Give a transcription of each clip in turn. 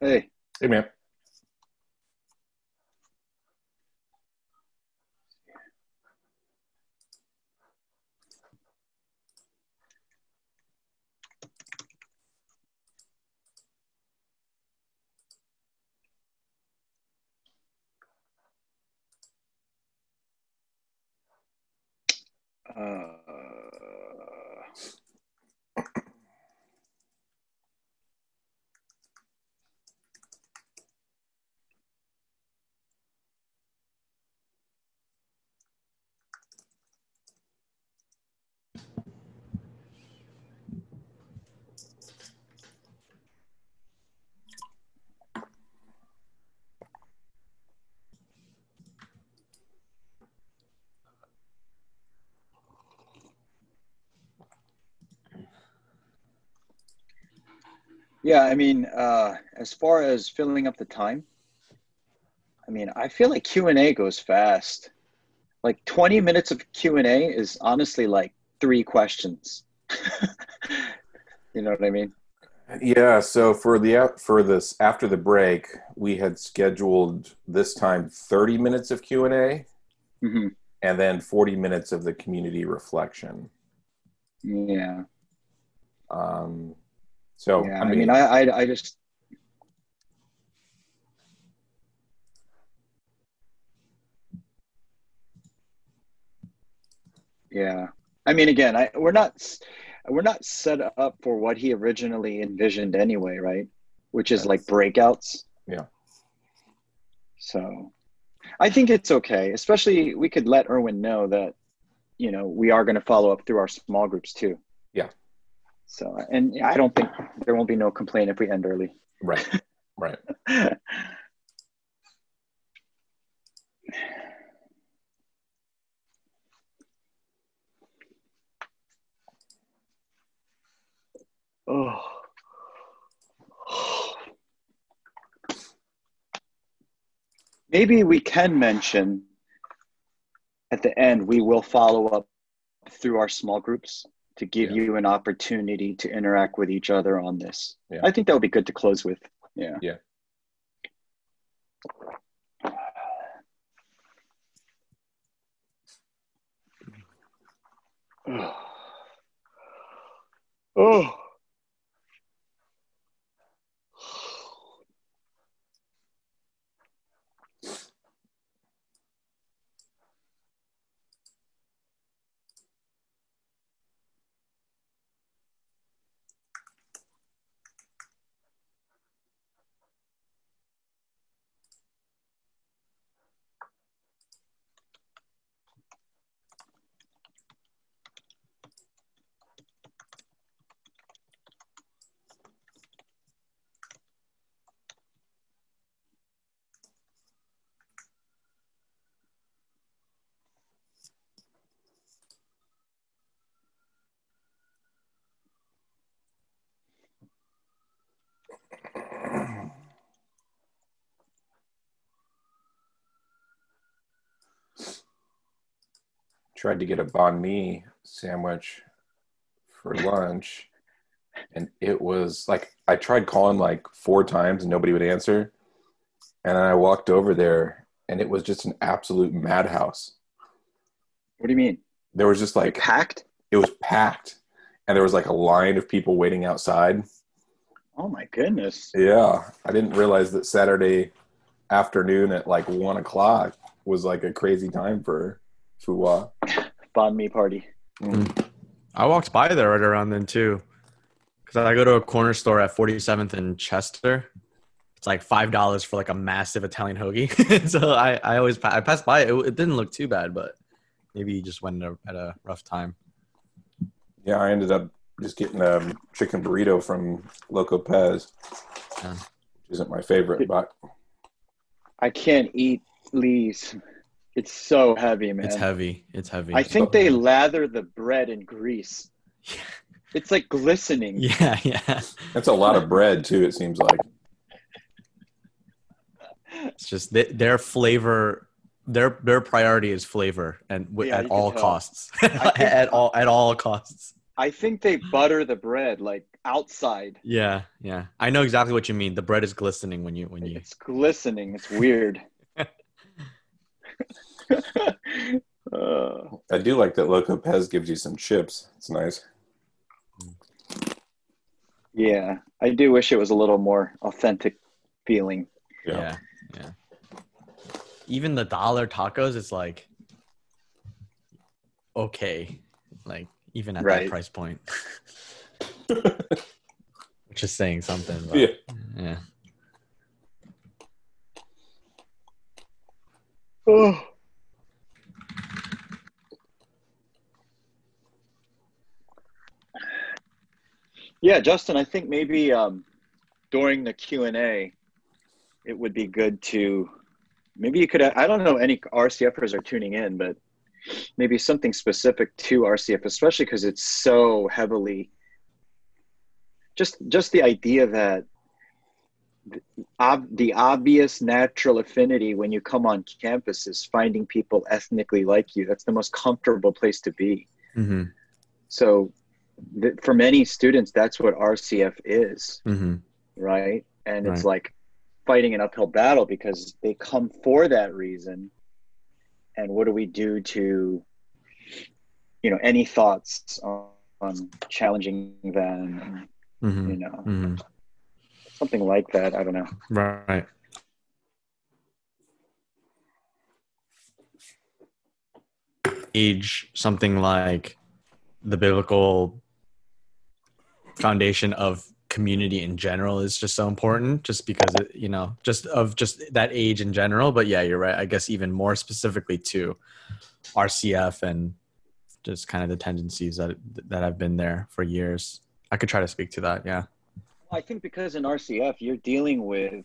Hey, Hey, man. Yeah, I mean, uh, as far as filling up the time, I mean, I feel like Q and A goes fast. Like twenty minutes of Q and A is honestly like three questions. you know what I mean? Yeah, so for the for this after the break, we had scheduled this time 30 minutes of Q&A hmm and then 40 minutes of the community reflection. Yeah. Um so yeah. I mean, I, I, I just. Yeah. I mean, again, I we're not we're not set up for what he originally envisioned anyway, right? Which is like breakouts. Yeah. So, I think it's okay. Especially, we could let Irwyn know that, you know, we are going to follow up through our small groups too. Yeah. So, and I don't think there won't be no complaint if we end early. right. Right. oh. Maybe we can mention at the end, we will follow up through our small groups to give Yeah. you an opportunity to interact with each other on this. Yeah. I think that would be good to close with. Yeah. Yeah. oh. oh. Tried to get a banh mi sandwich for lunch and it was like I tried calling like four times and nobody would answer. And then I walked over there and it was just an absolute madhouse. What do you mean? There was just Like like packed? it was packed and there was like a line of people waiting outside. Oh my goodness. Yeah. I didn't realize that Saturday afternoon at like one o'clock was like a crazy time for Fu-Wah. Uh, banh mi party. Mm. I walked by there right around then too, because I go to a corner store at 47th and Chester. It's like five dollars for like a massive Italian hoagie. so I, I always I passed by it. It didn't look too bad, but maybe you just went at a, at a rough time. Yeah, I ended up just getting a chicken burrito from Loco Pez, Yeah. which isn't my favorite, but I can't eat Lee's. It's so heavy, man. It's heavy. It's heavy. I think they lather the bread in grease. Yeah. It's like glistening. Yeah, yeah. that's a lot of bread too. It seems like. It's just th- their flavor. Their their priority is flavor and w- Yeah, at all costs. think- at all at all costs. I think they butter the bread like outside. Yeah, yeah. I know exactly what you mean. The bread is glistening when you when you. It's glistening. It's weird. uh, I do like that Loco Pez gives you some chips. It's nice. yeah, I do wish it was a little more authentic feeling. Yeah. yeah, Even the dollar tacos, it's like okay, like even at that price point, Just saying something. But, Yeah. yeah. Oh. Yeah, Justin, I think maybe um, during the Q and A, it would be good to maybe you could. I don't know any RCFers are tuning in, but maybe something specific to RCF, especially because it's so heavily. Just, just the idea that ob- the obvious natural affinity when you come on campus is finding people ethnically like you. That's the most comfortable place to be. Mm-hmm. So, th- for many students, that's what RCF is, Mm-hmm. right? And it's like fighting an uphill battle because they come for that reason. And what do we do to, you know, any thoughts on, on challenging them? Mm-hmm. You know, Mm-hmm. something like that. I don't know. Right. Age something like the biblical foundation of community in general is just so important just because it, you know just of just that age in general but yeah you're right i guess even more specifically to rcf and just kind of the tendencies that that have been there for years i could try to speak to that yeah I think because in RCF you're dealing with,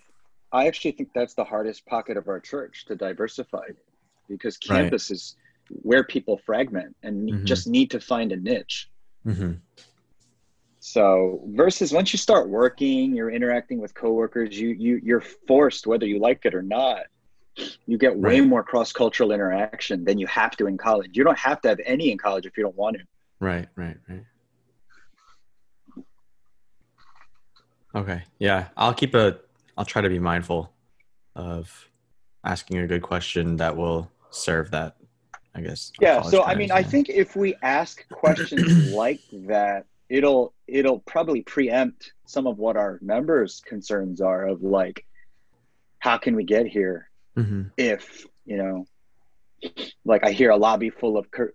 I actually think that's the hardest pocket of our church to diversify, because Right. campus is where people fragment and Mhm. just need to find a niche. mm-hmm. So versus once you start working, you're interacting with coworkers, you you you're forced whether you like it or not. You get way Right. more cross cultural interaction than you have to in college. You don't have to have any in college if you don't want to. Right, right, right. Okay. Yeah. I'll keep a I'll try to be mindful of asking a good question that will serve that, I guess. Yeah, so I mean, I think if we ask questions like that, it'll it'll probably preempt some of what our members' concerns are of like, how can we get here Mhm. if you know, like I hear a lobby full of Kor-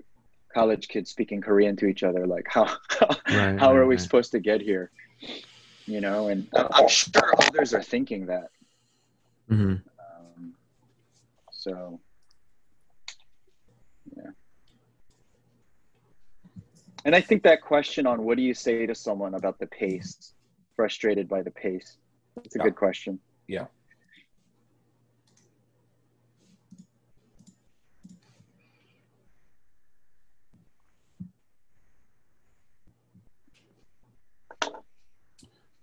college kids speaking Korean to each other, like how how, Right, how are we right. supposed to get here? You know, and I- I'm sure others are thinking that. Mhm. Um, so, And I think that question on what do you say to someone about the pace, frustrated by the pace, it's a Yeah. good question. Yeah.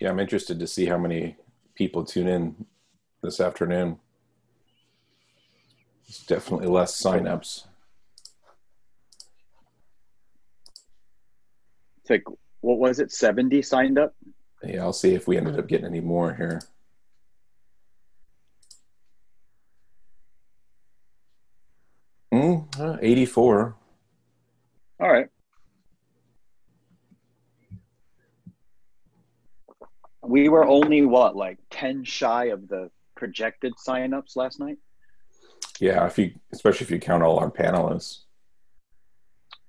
Yeah, I'm interested to see how many people tune in this afternoon. It's definitely less signups. It's like, what was it, 70 signed up? Yeah, I'll see if we ended up getting any more here. Mm, uh, 84. All right. We were only, what, like 10 shy of the projected signups last night? Yeah, if you, especially if you count all our panelists.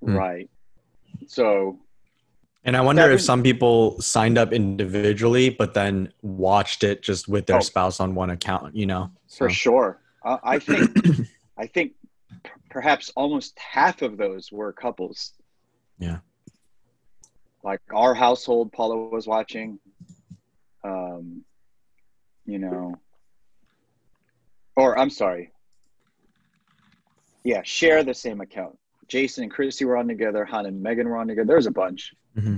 Right. So, And I wonder Seven- if some people signed up individually, but then watched it just with their Oh. spouse on one account, you know? for sure. I, I think I think p- perhaps almost half of those were couples. Yeah. Like our household, Paula was watching. Um, you know, or I'm sorry. Yeah, share the same account. Jason and Chrissy were on together. Han and Megan were on together. There's a bunch. Mm-hmm.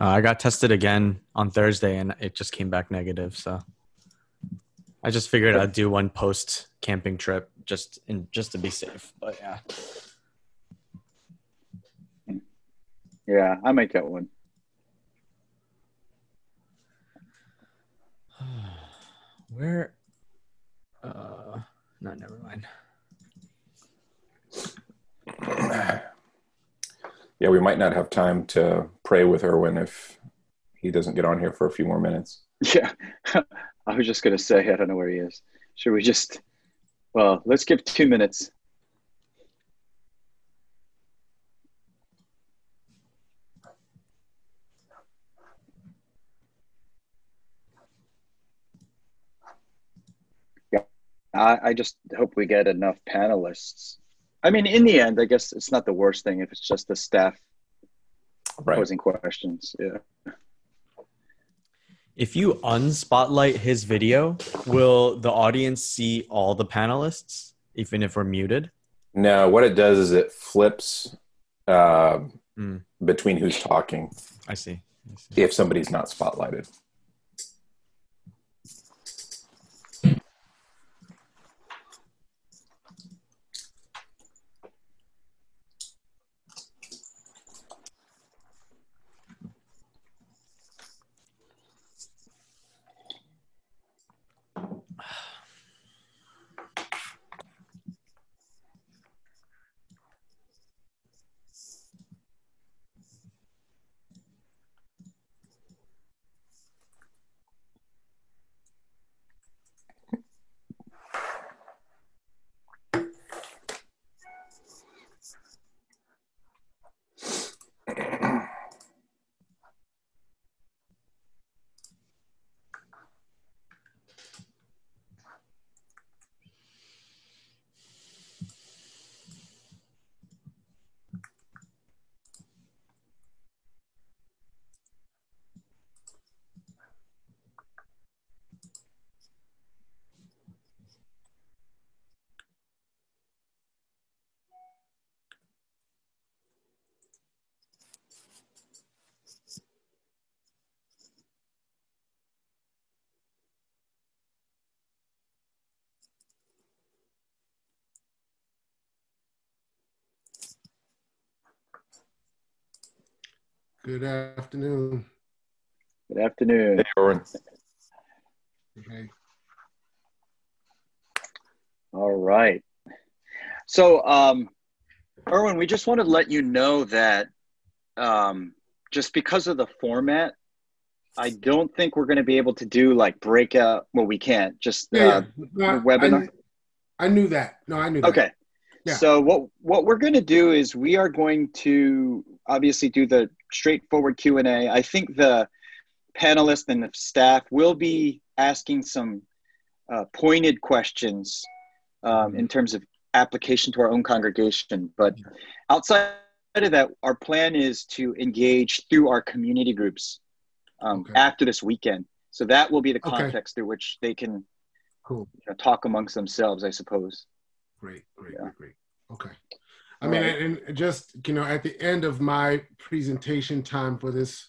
Uh, I got tested again on Thursday and it just came back negative. So I just figured I'd do one post camping trip just in just to be safe. But yeah, Yeah, I might get one. where? Uh, no, never mind. Yeah, we might not have time to pray with Irwyn if he doesn't get on here for a few more minutes. Yeah, I was just gonna say I don't know where he is. Should we just? Well, let's give two minutes. Yeah, I, I just hope we get enough panelists. I mean, in the end, I guess it's not the worst thing if it's just the staff Right. posing questions. Yeah. If you unspotlight his video, will the audience see all the panelists, even if we're muted? No, what it does is it flips uh, Hmm. between who's talking I see. I see. if somebody's not spotlighted. Good afternoon. Good afternoon. Hey, Irwyn. Okay. All right. So, um, Irwyn, we just wanted to let you know that um, just because of the format, I don't think we're going to be able to do like breakout. Well, we can't. Just Yeah, uh, yeah. No, I- webinar? I, I knew that. No, I knew that. okay. Yeah. So what what we're going to do is we are going to obviously do the straightforward Q and A. I think the panelists and the staff will be asking some uh, pointed questions um, in terms of application to our own congregation. But outside of that, our plan is to engage through our community groups um, Okay. after this weekend. So that will be the Okay. context through which they can Cool. you know, talk amongst themselves, I suppose. Great, great, Yeah. great, great. Okay. I mean, Right. and and just, you know, at the end of my presentation time for this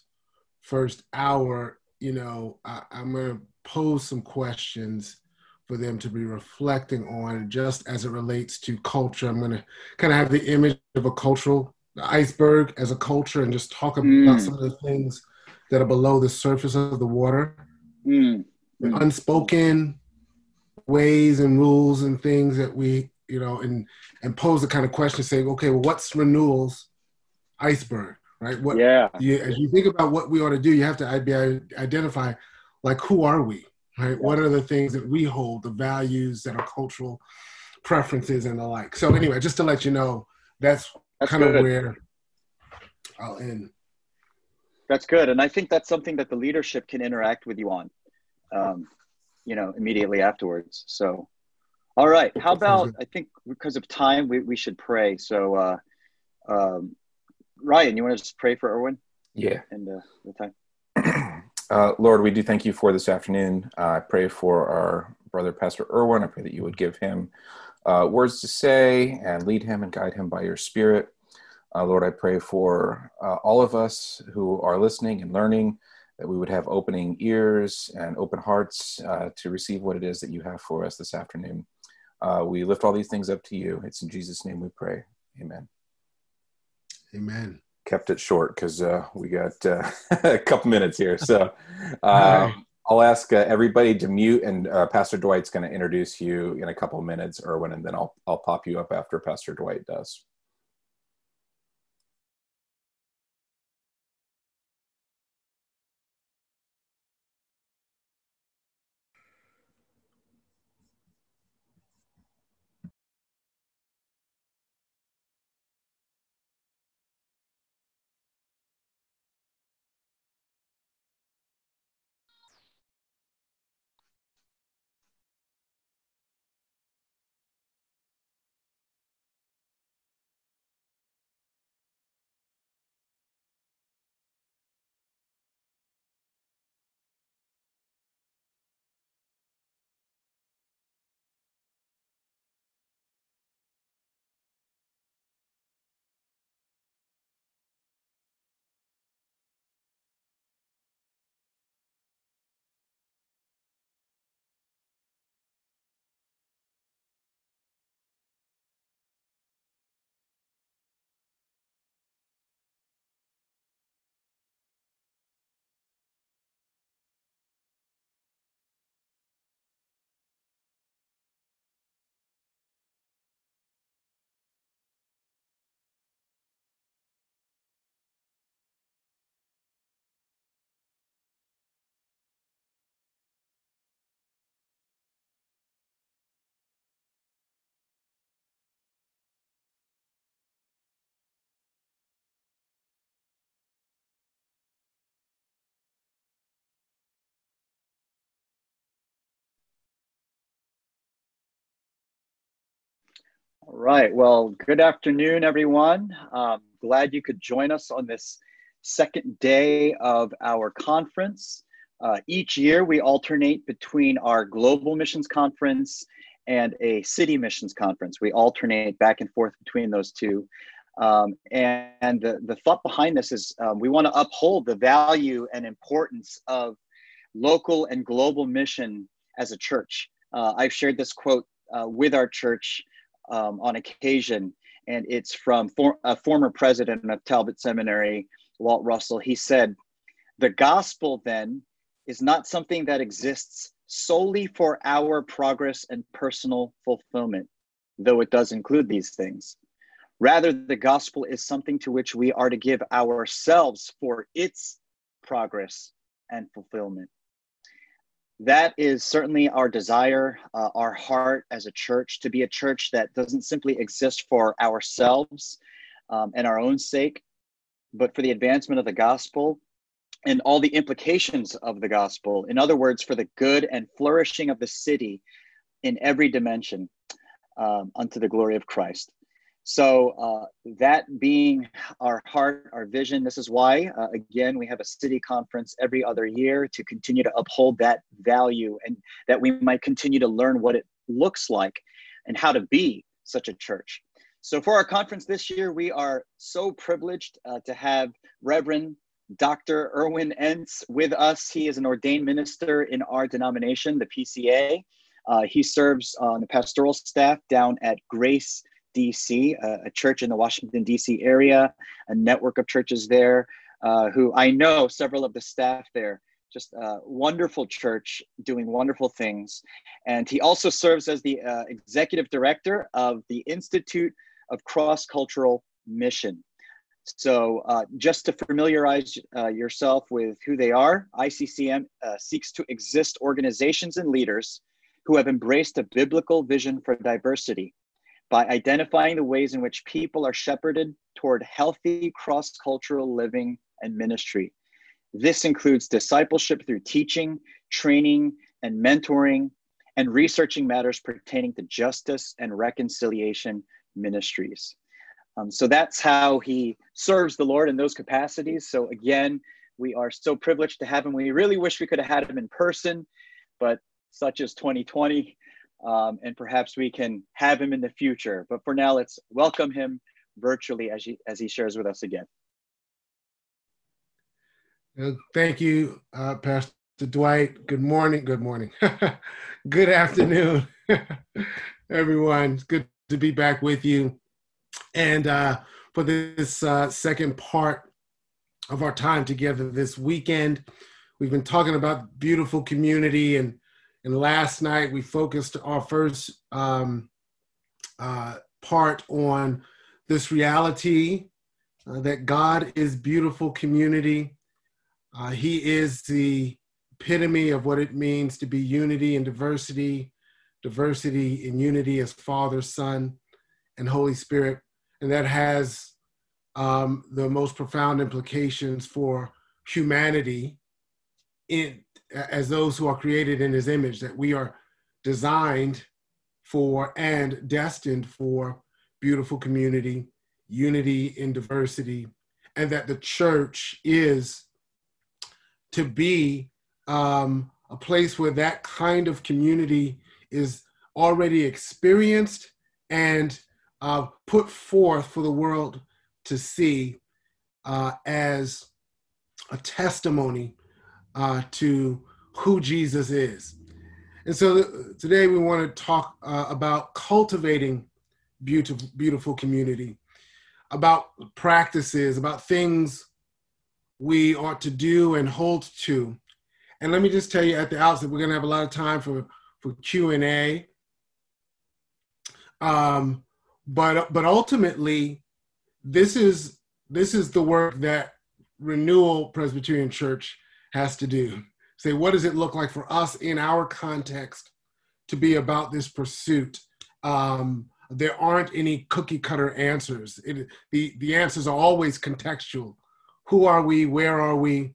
first hour, you know, I, I'm going to pose some questions for them to be reflecting on just as it relates to culture. I'm going to kind of have the image of a cultural iceberg as a culture and just talk about Mm. some of the things that are below the surface of the water. Mm, the Mm. unspoken ways and rules and things that we you know and and pose the kind of question saying okay well what's Renewal's iceberg right what yeah. you, as you think about what we ought to do you have to identify like who are we right what are the things that we hold the values that are cultural preferences and the like so anyway just to let you know that's, That's kind of where i'll end That's good. And I think that's something that the leadership can interact with you on, um, you know, immediately afterwards. So, all right. How about. I think because of time, we, we should pray. So, uh, um, Ryan, you want to just pray for Irwyn Yeah. and uh, the time? Uh, Lord, we do thank you for this afternoon. Uh, I pray for our brother, Pastor Irwyn. I pray that you would give him uh, words to say and lead him and guide him by your spirit. Uh, Lord, I pray for uh, all of us who are listening and learning that we would have opening ears and open hearts uh, to receive what it is that you have for us this afternoon. Uh, we lift all these things up to you. It's in Jesus' name we pray. Amen. Amen. Kept it short because uh, we got uh, a couple minutes here. So um, I'll ask uh, everybody to mute, and uh, Pastor Dwight's going to introduce you in a couple minutes, Irwyn, and then I'll, I'll pop you up after Pastor Dwight does. All right. Well, good afternoon, everyone. Um, glad you could join us on this second day of our conference. Uh, each year, we alternate between our global missions conference and a city missions conference. We alternate back and forth between those two. Um, and, and the, the thought behind this is um, we want to uphold the value and importance of local and global mission as a church. Uh, I've shared this quote uh, with our church um, on occasion, and it's from for, a former president of Talbot Seminary, Walt Russell. He said, The gospel then is not something that exists solely for our progress and personal fulfillment, though it does include these things. Rather, the gospel is something to which we are to give ourselves for its progress and fulfillment that is certainly our desire, uh, our heart as a church to be a church that doesn't simply exist for ourselves um, and our own sake, but for the advancement of the gospel and all the implications of the gospel. In other words, for the good and flourishing of the city in every dimension um, unto the glory of Christ. So, uh, that being our heart, our vision, this is why, uh, again, we have a city conference every other year to continue to uphold that value and that we might continue to learn what it looks like and how to be such a church. So, for our conference this year, we are so privileged uh, to have Reverend Dr. Irwyn Ince with us. He is an ordained minister in our denomination, the PCA. Uh, he serves on the pastoral staff down at Grace DC, a, a, church in the Washington, DC area, a network of churches there, uh, who I know several of the staff there. Just a wonderful church doing wonderful things. And he also serves as the uh, executive director of the Institute of Cross Cultural Mission. So, uh, just to familiarize uh, yourself with who they are, ICCM uh, seeks to exist organizations and leaders who have embraced a biblical vision for diversity by identifying the ways in which people are shepherded toward healthy cross cultural living and ministry. This includes discipleship through teaching, training, and mentoring, and researching matters pertaining to justice and reconciliation ministries. Um, so that's how he serves the Lord in those capacities. So, again, we are so privileged to have him. We really wish we could have had him in person, but such is 2020 um, and perhaps we can have him in the future. But for now, let's welcome him virtually as he, as he shares with us again. Uh, thank you, uh, Pastor Dwight. Good morning. Good morning. good afternoon, everyone. It's good to be back with you. And uh, for this uh, second part of our time together this weekend, we've been talking about beautiful community. And, and last night we focused our first um, uh, part on this reality uh, that God is beautiful community uh, he is the epitome of what it means to be unity and diversity, diversity in unity as Father, Son, and Holy Spirit. And that has um, the most profound implications for humanity in as those who are created in his image, that we are designed for and destined for beautiful community, unity in diversity, and that the church is to be um, a place where that kind of community is already experienced and uh, put forth for the world to see uh, as a testimony uh, to who Jesus is. And so th- today we want to talk uh, about cultivating beautiful, beautiful community, about practices, about things we ought to do and hold to. And let me just tell you at the outset, we're going to have a lot of time for, for Q and A. Um, but but ultimately, this is this is the work that Renewal Presbyterian Church has to do. Say, what does it look like for us in our context to be about this pursuit? Um, there aren't any cookie cutter answers. It, the the answers are always contextual who are we, where are we,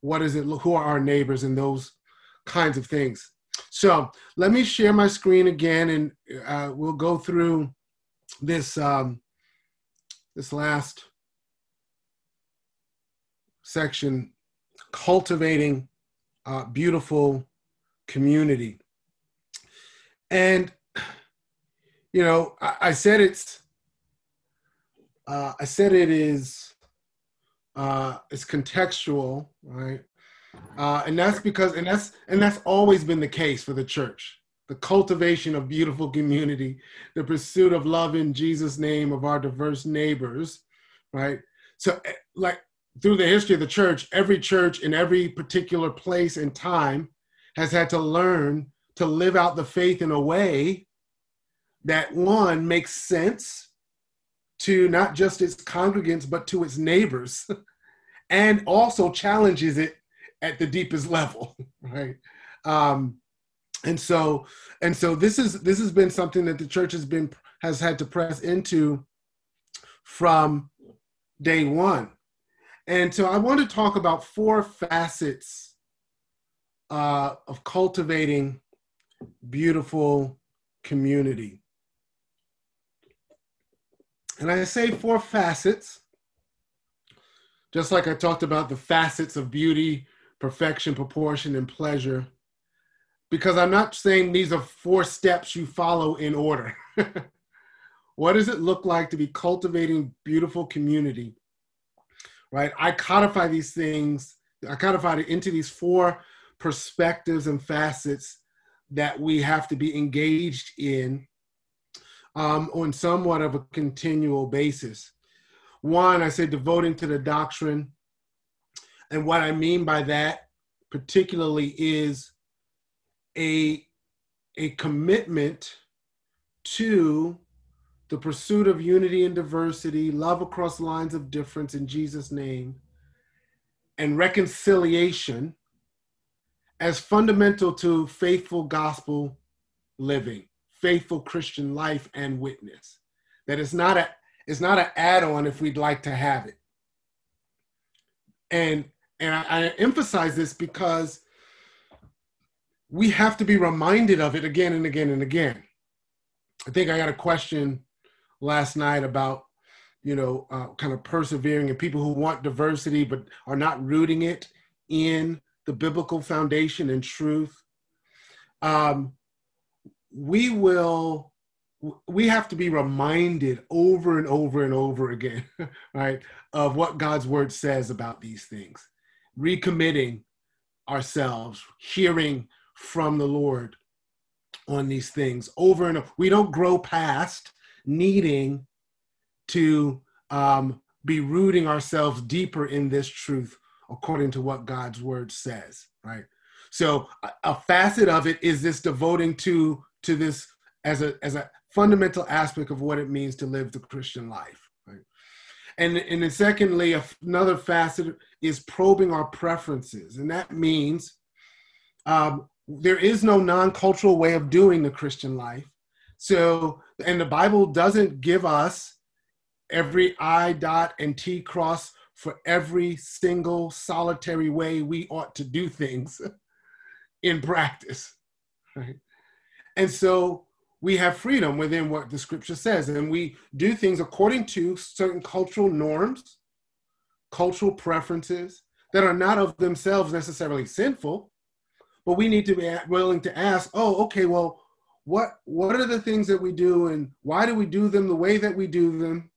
what is it, who are our neighbors, and those kinds of things. So let me share my screen again, and uh, we'll go through this um, this last section, cultivating beautiful community. And you know, I, I said it's. Uh, I said it is uh, it's contextual, right? Uh, and that's because, and that's and that's always been the case for the church. The cultivation of beautiful community, the pursuit of love in Jesus' name of our diverse neighbors, right? So, eh, like through the history of the church, every church in every particular place and time has had to learn to live out the faith in a way that one makes sense to not just its congregants, but to its neighbors, and also challenges it at the deepest level, right? Um, and so, and so this is this has been something that the church has been has had to press into from day one. And so I want to talk about four facets uh, of cultivating beautiful community. And I say four facets, just like I talked about the facets of beauty, perfection, proportion, and pleasure, because I'm not saying these are four steps you follow in order. what does it look like to be cultivating beautiful community? Right? I codify these things, I codified it into these four perspectives and facets that we have to be engaged in um, on somewhat of a continual basis. One, I say devoting to the doctrine. And what I mean by that, particularly, is a, a commitment to the pursuit of unity and diversity, love across lines of difference in Jesus' name, and reconciliation as fundamental to faithful gospel living faithful Christian life and witness. That it's not a it's not an add-on if we'd like to have it. And and I, I emphasize this because we have to be reminded of it again and again and again. I think I got a question last night about you know uh, kind of persevering and people who want diversity but are not rooting it in the biblical foundation and truth um, we will we have to be reminded over and over and over again, right, of what God's word says about these things, recommitting ourselves, hearing from the Lord on these things over and over. We don't grow past needing to um, be rooting ourselves deeper in this truth according to what God's word says, right? So a, a facet of it is this devoting to to this as a as a fundamental aspect of what it means to live the Christian life. Right? And, and then secondly, another facet is probing our preferences. And that means um, there is no non-cultural way of doing the Christian life. So, and the Bible doesn't give us every I dot and T cross for every single solitary way we ought to do things in practice. Right? And so we have freedom within what the scripture says, and we do things according to certain cultural norms, cultural preferences that are not of themselves necessarily sinful, but we need to be willing to ask, oh, okay, well, what what are the things that we do, and why do we do them the way that we do them,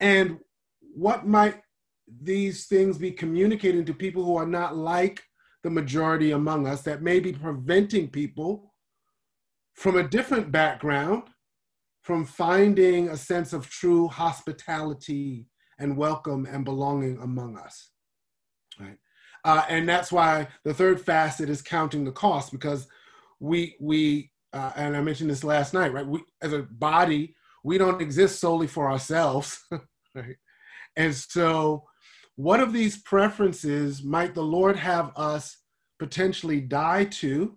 and what might these things be communicating to people who are not like the majority among us that may be preventing people from a different background from finding a sense of true hospitality and welcome and belonging among us right? Uh, and that's why the third facet is counting the cost because we we uh, and i mentioned this last night right we as a body we don't exist solely for ourselves right and so what of these preferences might the lord have us potentially die to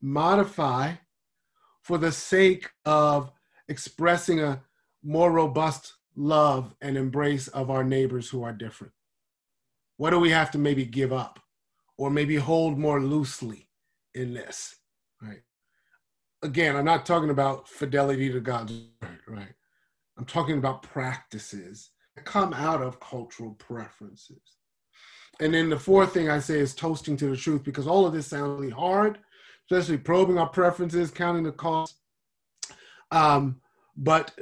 modify for the sake of expressing a more robust love and embrace of our neighbors who are different? What do we have to maybe give up or maybe hold more loosely in this? Again, I'm not talking about fidelity to word, right? I'm talking about practices that come out of cultural preferences. And then the fourth thing I say is toasting to the truth because all of this sounds really hard especially probing our preferences, counting the cost. Um, but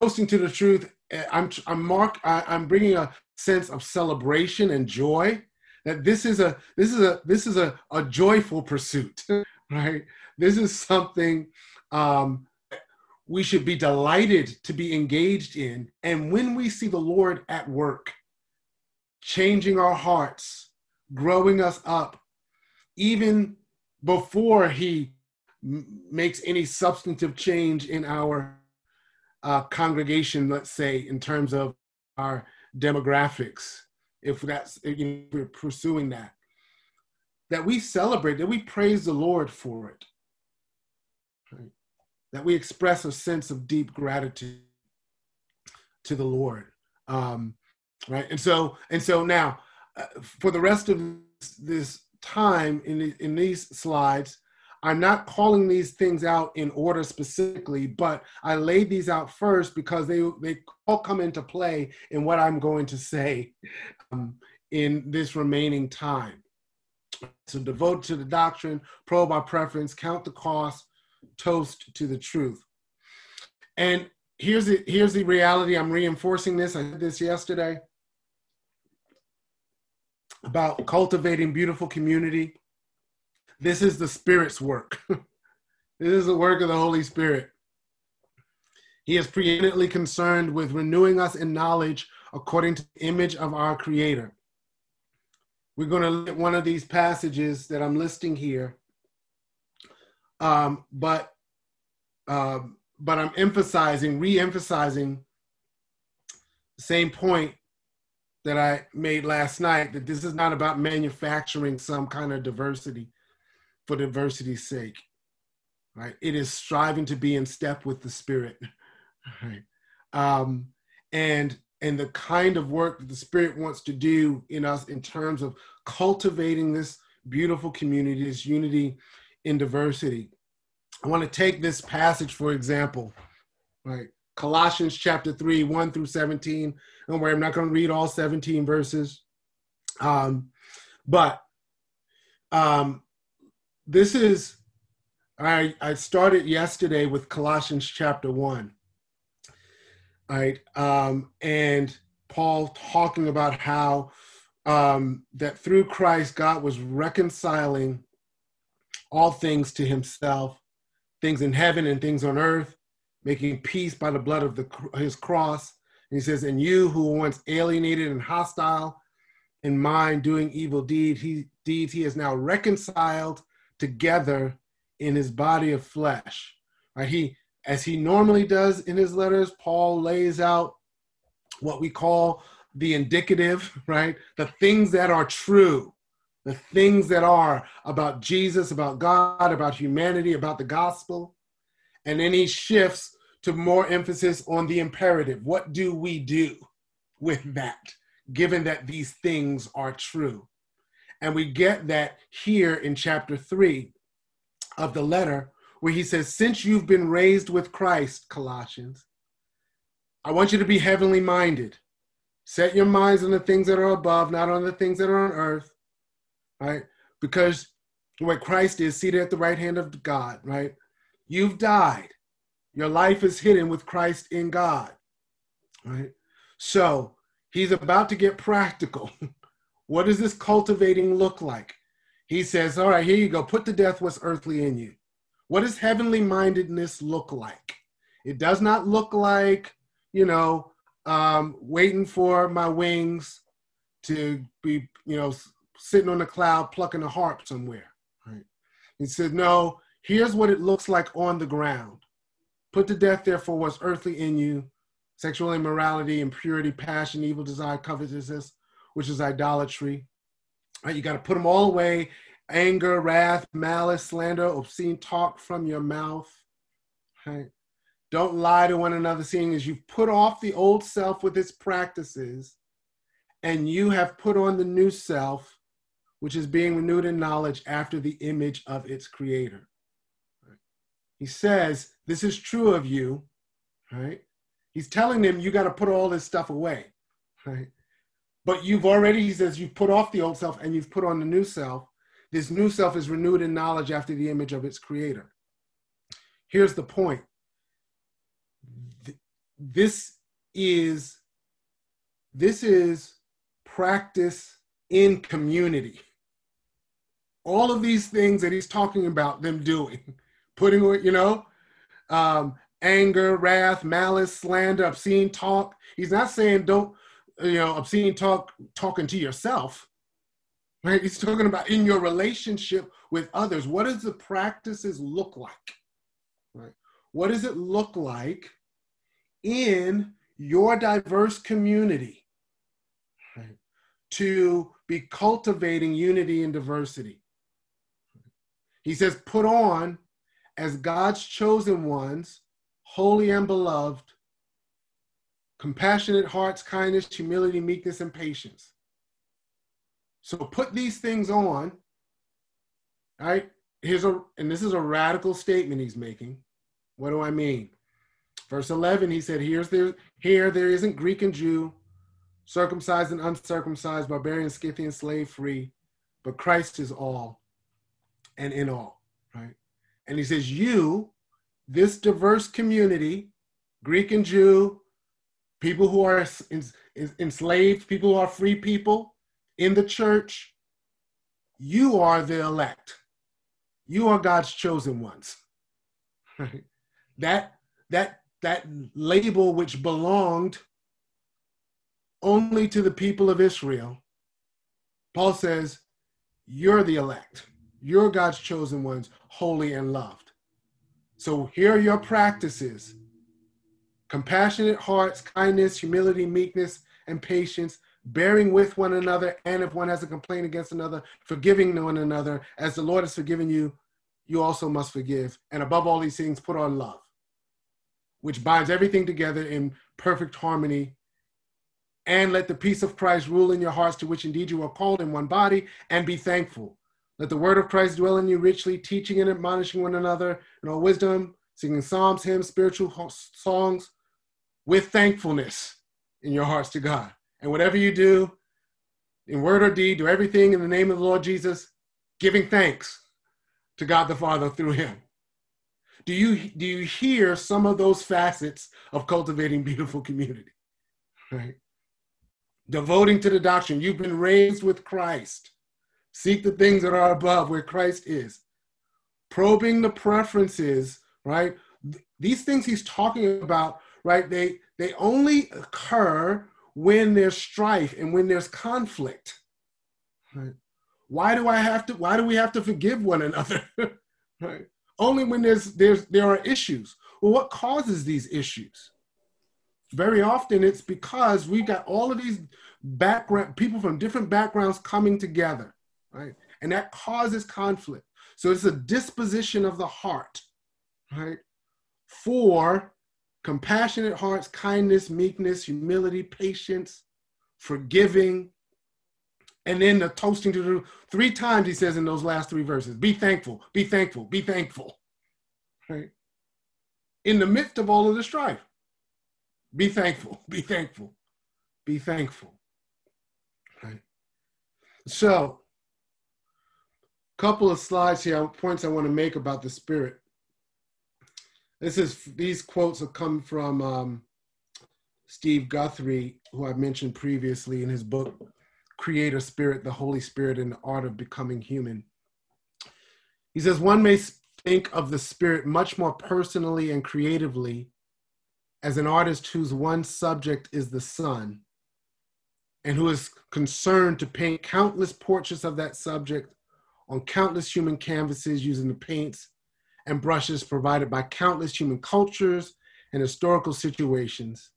posting to the truth, eh, I'm I'm mark I, I'm bringing a sense of celebration and joy that this is a this is a this is a, a joyful pursuit, right? This is something um, we should be delighted to be engaged in. And when we see the Lord at work, changing our hearts, growing us up, even before he makes any substantive change in our uh, congregation, let's say, in terms of our demographics, if that's if we're pursuing that, that we celebrate, that we praise the Lord for it? That we express a sense of deep gratitude to the Lord, um, right? And so, and so now, uh, for the rest of this, time in, in these slides, I'm not calling these things out in order specifically, but I laid these out first because they, they all come into play in what I'm going to say um, in this remaining time. So devote to the doctrine, probe our preference, count the cost, toast to the truth. And here's the, here's the reality. I'm reinforcing this. I did this yesterday about cultivating beautiful community. This is the Spirit's work. this is the work of the Holy Spirit. He is preeminently concerned with renewing us in knowledge according to the image of our Creator. We're going to look at one of these passages that I'm listing here. Um, but uh, but I'm emphasizing, re-emphasizing the same point that I made last night that this is not about manufacturing some kind of diversity for diversity's sake. Right? It is striving to be in step with the spirit. Right? Um, and and the kind of work that the spirit wants to do in us in terms of cultivating this beautiful community, this unity in diversity. I want to take this passage, for example, right? Colossians chapter 3, 1 through 17. Don't worry, I'm not going to read all 17 verses. Um, but um, this is I, I started yesterday with Colossians chapter 1. All right. Um, and Paul talking about how um, that through Christ, God was reconciling all things to himself, things in heaven and things on earth, making peace by the blood of the, his cross. And he says, And you who were once alienated and hostile in mind, doing evil deed, he, deeds, he is now reconciled together in his body of flesh. Right? He, as he normally does in his letters, Paul lays out what we call the indicative, right? The things that are true, the things that are about Jesus, about God, about humanity, about the gospel. And then he shifts to more emphasis on the imperative. What do we do with that, given that these things are true? And we get that here in chapter three of the letter, where he says, Since you've been raised with Christ, Colossians, I want you to be heavenly minded. Set your minds on the things that are above, not on the things that are on earth, right? Because where Christ is seated at the right hand of God, right? You've died. Your life is hidden with Christ in God, right? So he's about to get practical. what does this cultivating look like? He says, All right, here you go. Put to death what's earthly in you. What does heavenly mindedness look like? It does not look like, you know, um, waiting for my wings to be, you know, sitting on a cloud plucking a harp somewhere. Right? He said, no, here's what it looks like on the ground. Put to death, therefore, what's earthly in you sexual immorality, impurity, passion, evil desire, covetousness, which is idolatry. You got to put them all away anger, wrath, malice, slander, obscene talk from your mouth. Don't lie to one another, seeing as you've put off the old self with its practices, and you have put on the new self, which is being renewed in knowledge after the image of its creator. He says, This is true of you, right? He's telling them you got to put all this stuff away, right? But you've already, he says, you've put off the old self and you've put on the new self. This new self is renewed in knowledge after the image of its creator. Here's the point this is this is practice in community all of these things that he's talking about them doing putting you know um, anger wrath malice slander obscene talk. He's not saying don't you know obscene talk talking to yourself right? He's talking about in your relationship with others. What does the practices look like right? What does it look like in your diverse community right, to be cultivating unity and diversity. He says, put on as God's chosen ones, holy and beloved, compassionate hearts, kindness, humility, meekness, and patience. So put these things on. Right? Here's a, and this is a radical statement he's making. What do I mean? Verse 11, he said, Here's there, Here there isn't Greek and Jew, circumcised and uncircumcised, barbarian, Scythian, slave free, but Christ is all and in all, right? And he says, You, this diverse community, Greek and Jew, people who are enslaved, people who are free people in the church, you are the elect. You are God's chosen ones. Right? That that that label which belonged only to the people of Israel, Paul says, You're the elect. You're God's chosen ones, holy and loved. So here are your practices compassionate hearts, kindness, humility, meekness, and patience, bearing with one another, and if one has a complaint against another, forgiving one another. As the Lord has forgiven you, you also must forgive. And above all these things, put on love which binds everything together in perfect harmony. And let the peace of Christ rule in your hearts, to which indeed you are called in one body, and be thankful. Let the word of Christ dwell in you richly, teaching and admonishing one another in all wisdom, singing psalms, hymns, spiritual songs with thankfulness in your hearts to God. And whatever you do, in word or deed, do everything in the name of the Lord Jesus, giving thanks to God the Father through him. do you do you hear some of those facets of cultivating beautiful community? Right? Devoting to the doctrine. You've been raised with Christ. Seek the things that are above where Christ is. Probing the preferences, right? These things he's talking about, right? They they only occur when there's strife and when there's conflict. Right? Why do I have to why do we have to forgive one another? right? Only when there's there's there are issues. Well, what causes these issues? Very often it's because we've got all of these background people from different backgrounds coming together, right? And that causes conflict. So it's a disposition of the heart, right? For compassionate hearts, kindness, meekness, humility, patience, forgiving, and then the toasting to the three times he says in those last three verses be thankful, be thankful, be thankful. Right? In the midst of all of the strife, be thankful, be thankful, be thankful. Right? So, couple of slides here, points I want to make about the Spirit. This is these quotes have come from um, Steve Guthrie, who I mentioned previously in his book creator spirit, the Holy Spirit, and the art of becoming human. He says, one may think of the spirit much more personally and creatively as an artist whose one subject is the Son and who is concerned to paint countless portraits of that subject on countless human canvases using the paints and brushes provided by countless human cultures and historical situations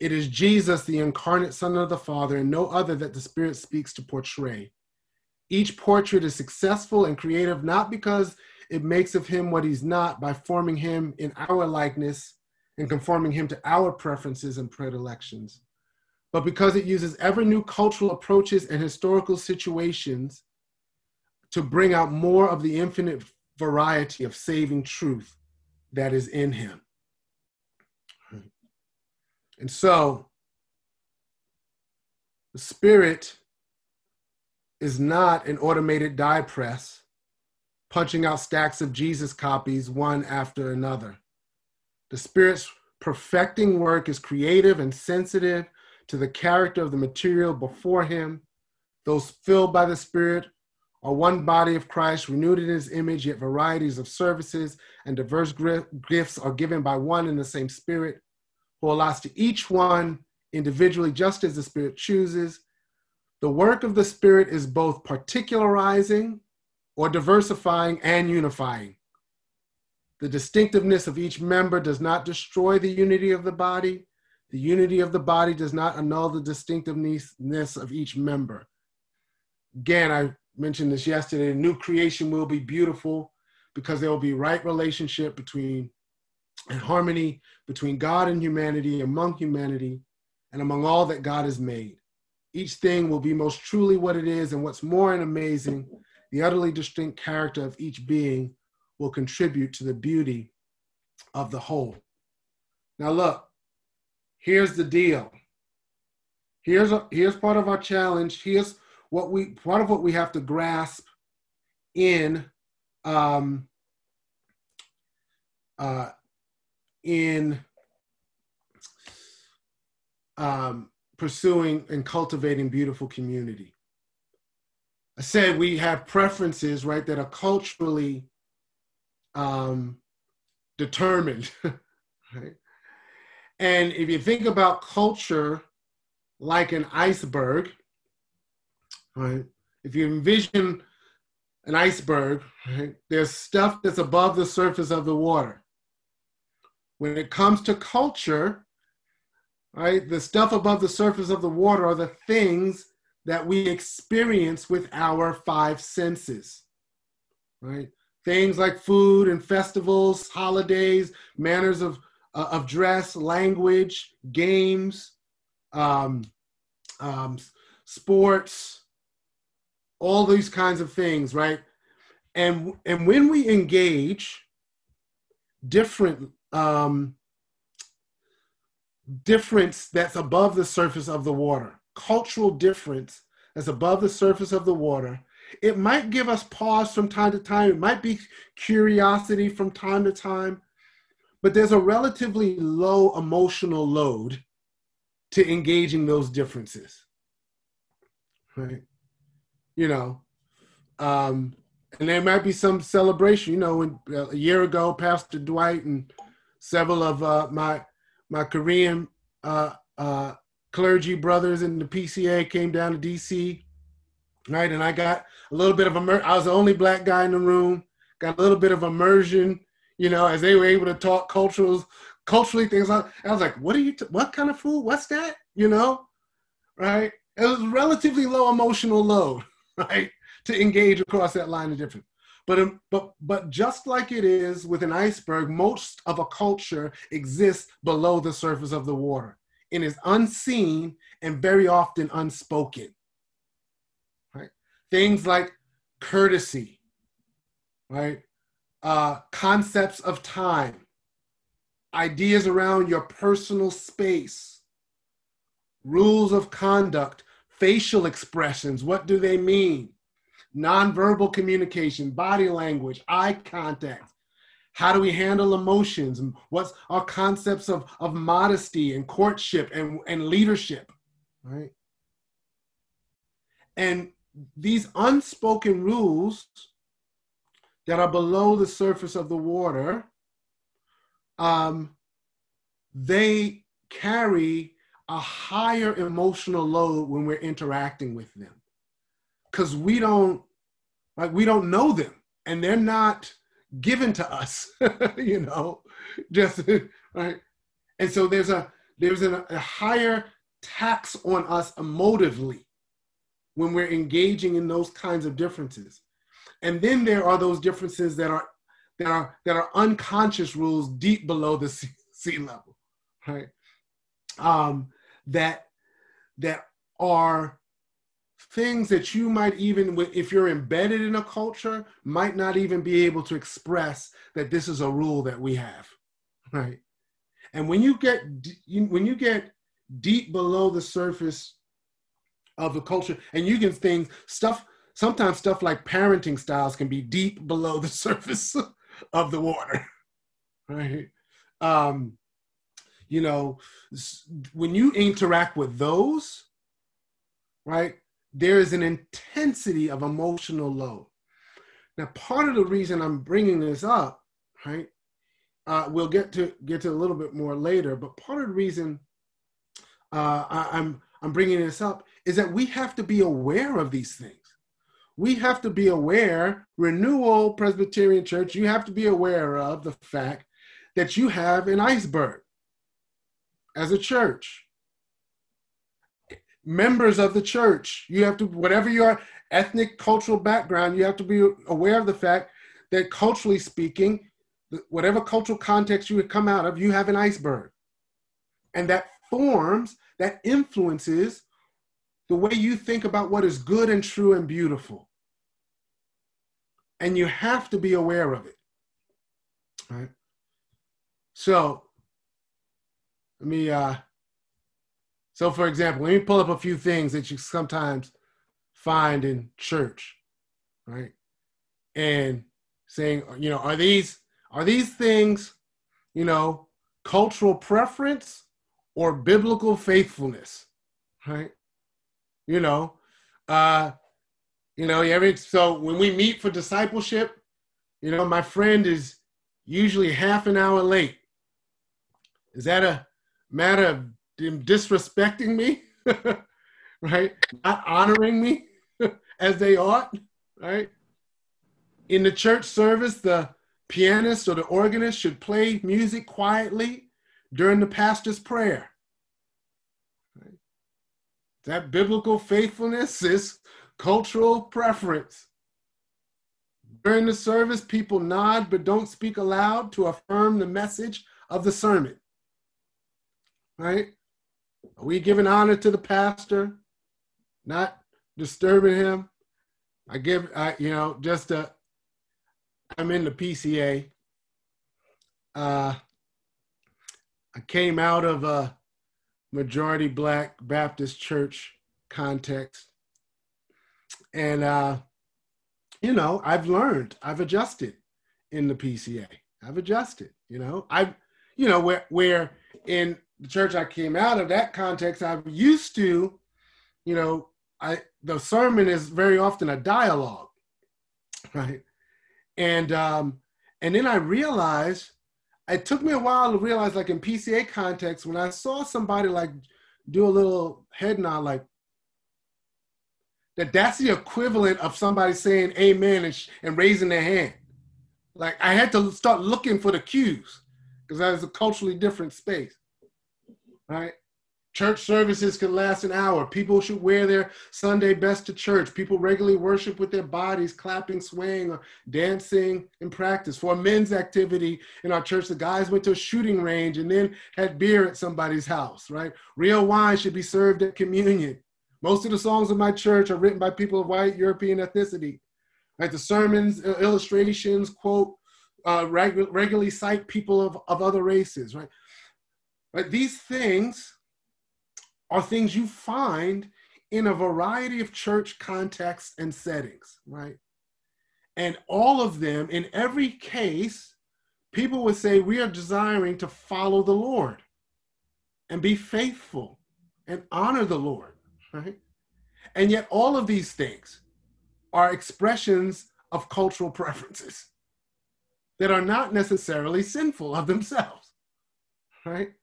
it is Jesus, the incarnate Son of the Father, and no other that the Spirit speaks to portray. Each portrait is successful and creative not because it makes of him what he's not by forming him in our likeness and conforming him to our preferences and predilections, but because it uses ever new cultural approaches and historical situations to bring out more of the infinite variety of saving truth that is in him. And so the spirit is not an automated die press punching out stacks of Jesus copies one after another. The spirit's perfecting work is creative and sensitive to the character of the material before him. Those filled by the spirit are one body of Christ, renewed in his image, yet varieties of services and diverse gifts are given by one and the same spirit who allots to each one individually just as the Spirit chooses. The work of the Spirit is both particularizing or diversifying and unifying. The distinctiveness of each member does not destroy the unity of the body. The unity of the body does not annul the distinctiveness of each member. Again, I mentioned this yesterday. new creation will be beautiful because there will be right relationship between and harmony between God and humanity, among humanity, and among all that God has made. Each thing will be most truly what it is, and what's more and amazing, the utterly distinct character of each being will contribute to the beauty of the whole. Now, look, here's the deal. Here's, a, here's part of our challenge. Here's what we part of what we have to grasp in um, uh, in um, pursuing and cultivating beautiful community. I said we have preferences, right, that are culturally um, determined, right? And if you think about culture like an iceberg, right, if you envision an iceberg, right, there's stuff that's above the surface of the water when it comes to culture, right, the stuff above the surface of the water are the things that we experience with our five senses, right? Things like food and festivals, holidays, manners of, uh, of dress, language, games, um, um, sports, all these kinds of things, right? And, and when we engage different um, difference that's above the surface of the water, cultural difference that's above the surface of the water, it might give us pause from time to time. It might be curiosity from time to time, but there's a relatively low emotional load to engaging those differences. Right? You know, um, and there might be some celebration. You know, when, uh, a year ago, Pastor Dwight and several of uh, my my Korean uh, uh, clergy brothers in the PCA came down to DC, right? And I got a little bit of immer- I was the only black guy in the room. Got a little bit of immersion, you know, as they were able to talk cultural, culturally things. I, I was like, "What are you? T- what kind of food? What's that?" You know, right? It was relatively low emotional load, right, to engage across that line of difference. But, um, but, but just like it is with an iceberg, most of a culture exists below the surface of the water and is unseen and very often unspoken. Right? Things like courtesy, right? Uh, concepts of time, ideas around your personal space, rules of conduct, facial expressions. What do they mean? nonverbal communication, body language, eye contact. How do we handle emotions? What's our concepts of, of modesty and courtship and, and leadership, right? And these unspoken rules that are below the surface of the water, um, they carry a higher emotional load when we're interacting with them. Because we don't like we don't know them and they're not given to us you know just right? And so there's a there's a, a higher tax on us emotively when we're engaging in those kinds of differences. And then there are those differences that are that are that are unconscious rules deep below the sea, sea level right? Um that that are things that you might even if you're embedded in a culture might not even be able to express that this is a rule that we have right? And when you get when you get deep below the surface of the culture and you can think stuff sometimes stuff like parenting styles can be deep below the surface of the water right? Um you know when you interact with those right there is an intensity of emotional load. Now, part of the reason I'm bringing this up, right? Uh, we'll get to get to a little bit more later, but part of the reason uh, I, I'm I'm bringing this up is that we have to be aware of these things. We have to be aware, Renewal Presbyterian Church, you have to be aware of the fact that you have an iceberg as a church members of the church. You have to, whatever your ethnic, cultural background, you have to be aware of the fact that culturally speaking, whatever cultural context you would come out of, you have an iceberg. And that forms, that influences the way you think about what is good and true and beautiful. And you have to be aware of it. Right? So, let me uh, so, for example, let me pull up a few things that you sometimes find in church, right? And saying, you know, are these are these things, you know, cultural preference or biblical faithfulness, right? You know, uh, you know, so when we meet for discipleship, you know, my friend is usually half an hour late. Is that a matter of disrespecting me, right? Not honoring me as they ought, right? In the church service, the pianist or the organist should play music quietly during the pastor's prayer. Right? That biblical faithfulness is cultural preference. During the service, people nod but don't speak aloud to affirm the message of the sermon. Right? Are we giving honor to the pastor, not disturbing him? I give, I, you know, just uh, I'm in the PCA. Uh, I came out of a majority black Baptist church context. And uh, you know, I've learned, I've adjusted in the PCA. I've adjusted, you know, I've, you know, where, where in the church I came out of that context, I'm used to, you know, I, the sermon is very often a dialogue, right? And, um, and then I realized it took me a while to realize, like in PCA context, when I saw somebody like do a little head nod, like that, that's the equivalent of somebody saying "Amen" and, sh- and raising their hand. Like I had to start looking for the cues because that is a culturally different space, right? Church services can last an hour. People should wear their Sunday best to church. People regularly worship with their bodies, clapping, swaying, or dancing in practice. For a men's activity in our church, the guys went to a shooting range and then had beer at somebody's house, right? Real wine should be served at communion. Most of the songs of my church are written by people of white European ethnicity. Right? The sermons, uh, illustrations, quote, uh, regu- regularly cite people of, of other races, right? Right? These things are things you find in a variety of church contexts and settings, right? And all of them, in every case, people would say, We are desiring to follow the Lord and be faithful and honor the Lord, right? And yet, all of these things are expressions of cultural preferences that are not necessarily sinful of themselves, right?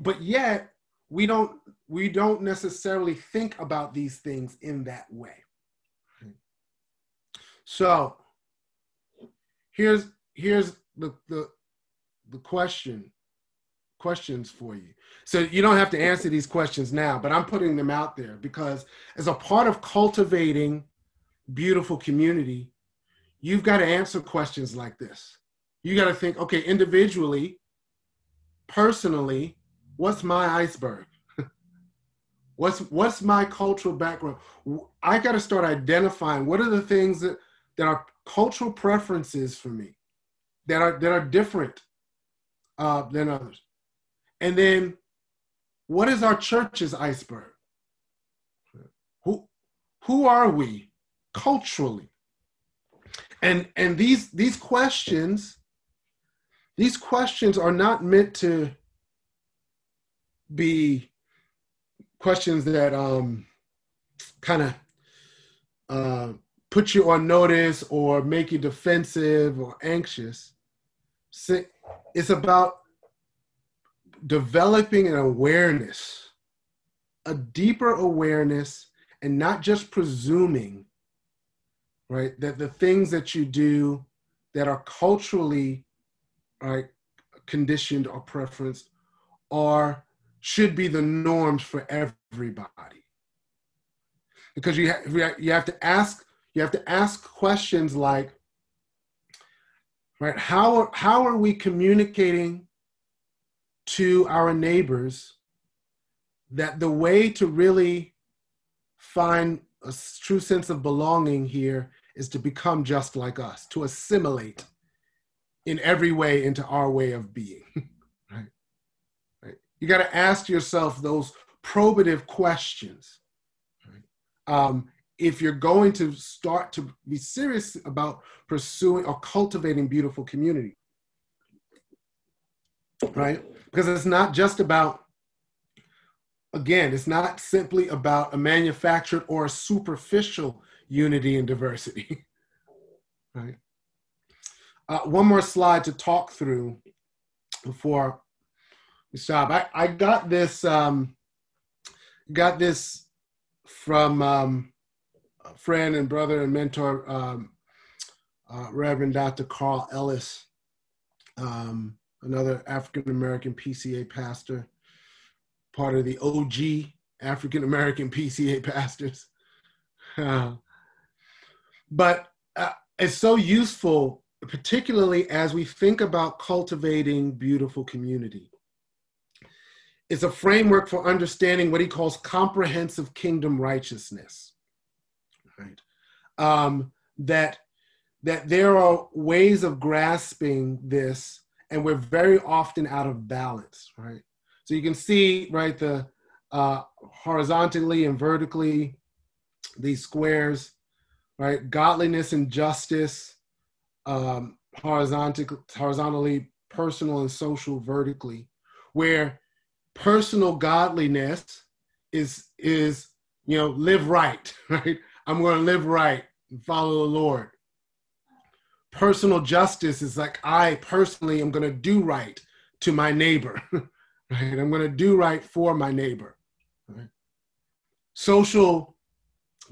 But yet, we don't we don't necessarily think about these things in that way. So here's here's the the, the question questions for you. So you don't have to answer these questions now but i'm putting them out there because as a part of cultivating beautiful community you've got to answer questions like this. You got to think okay individually personally what's my iceberg? what's what's my cultural background? I got to start identifying what are the things that that are cultural preferences for me that are that are different uh, than others, and then what is our church's iceberg? Who who are we culturally? And and these these questions these questions are not meant to be questions that um, kind of uh, put you on notice or make you defensive or anxious. It's about developing an awareness, a deeper awareness, and not just presuming, right, that the things that you do that are culturally right, conditioned or preferenced are should be the norms for everybody. Because you, ha- you have to ask you have to ask questions like right how are, how are we communicating to our neighbors that the way to really find a true sense of belonging here is to become just like us to assimilate in every way into our way of being you got to ask yourself those probative questions. Um, if you're going to start to be serious about pursuing or cultivating beautiful community, right? Because it's not just about, again, it's not simply about a manufactured or a superficial unity and diversity, right? Uh, one more slide to talk through before stop. I, I got this um, got this from um, a friend and brother and mentor, um, uh, Reverend Dr. Carl Ellis, um, another African American PCA pastor, part of the OG African American PCA pastors. But uh, it's so useful, particularly as we think about cultivating beautiful community is a framework for understanding what he calls comprehensive kingdom righteousness. Right? Um, that that there are ways of grasping this, and we're very often out of balance. Right. So you can see right the uh, horizontally and vertically these squares. right? Godliness and justice, um, horizontal, horizontally, personal and social, vertically, where personal godliness is is you know live right, right? I'm going to live right and follow the Lord. Personal justice is like I personally am going to do right to my neighbor, right? I'm going to do right for my neighbor. Right? Social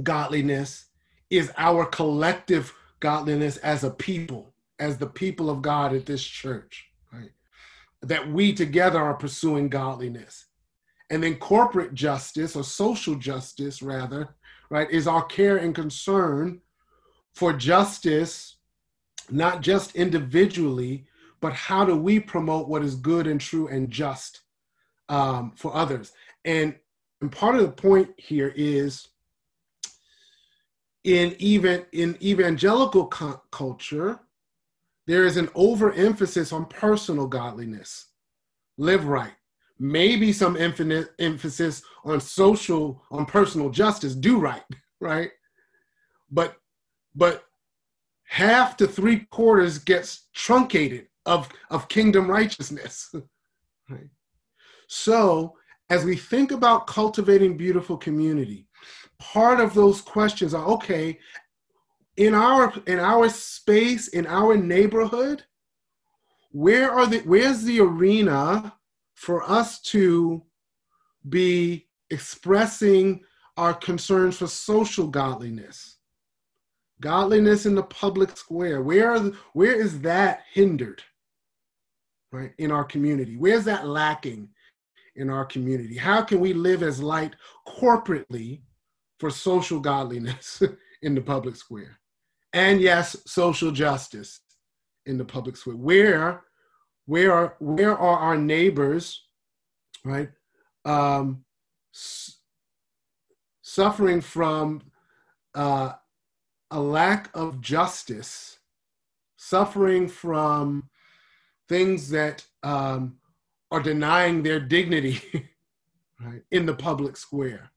godliness is our collective godliness as a people, as the people of God at this church? That we together are pursuing godliness. And then corporate justice or social justice, rather, right, is our care and concern for justice, not just individually, but how do we promote what is good and true and just um, for others? And, and part of the point here is in even in evangelical co- culture, there is an overemphasis on personal godliness, live right. Maybe some infinite emphasis on social, on personal justice, do right, right? But but half to three quarters gets truncated of, of kingdom righteousness. right? So as we think about cultivating beautiful community, part of those questions are okay in our in our space in our neighborhood where are the where's the arena for us to be expressing our concerns for social godliness? Godliness in the public square. Where the, where is that hindered? Right in our community. Where's that lacking in our community? How can we live as light corporately for social godliness in the public square. And yes, social justice in the public square. Where, where are, where are our neighbors, right, um, s- suffering from uh, a lack of justice, suffering from things that um, are denying their dignity right, in the public square?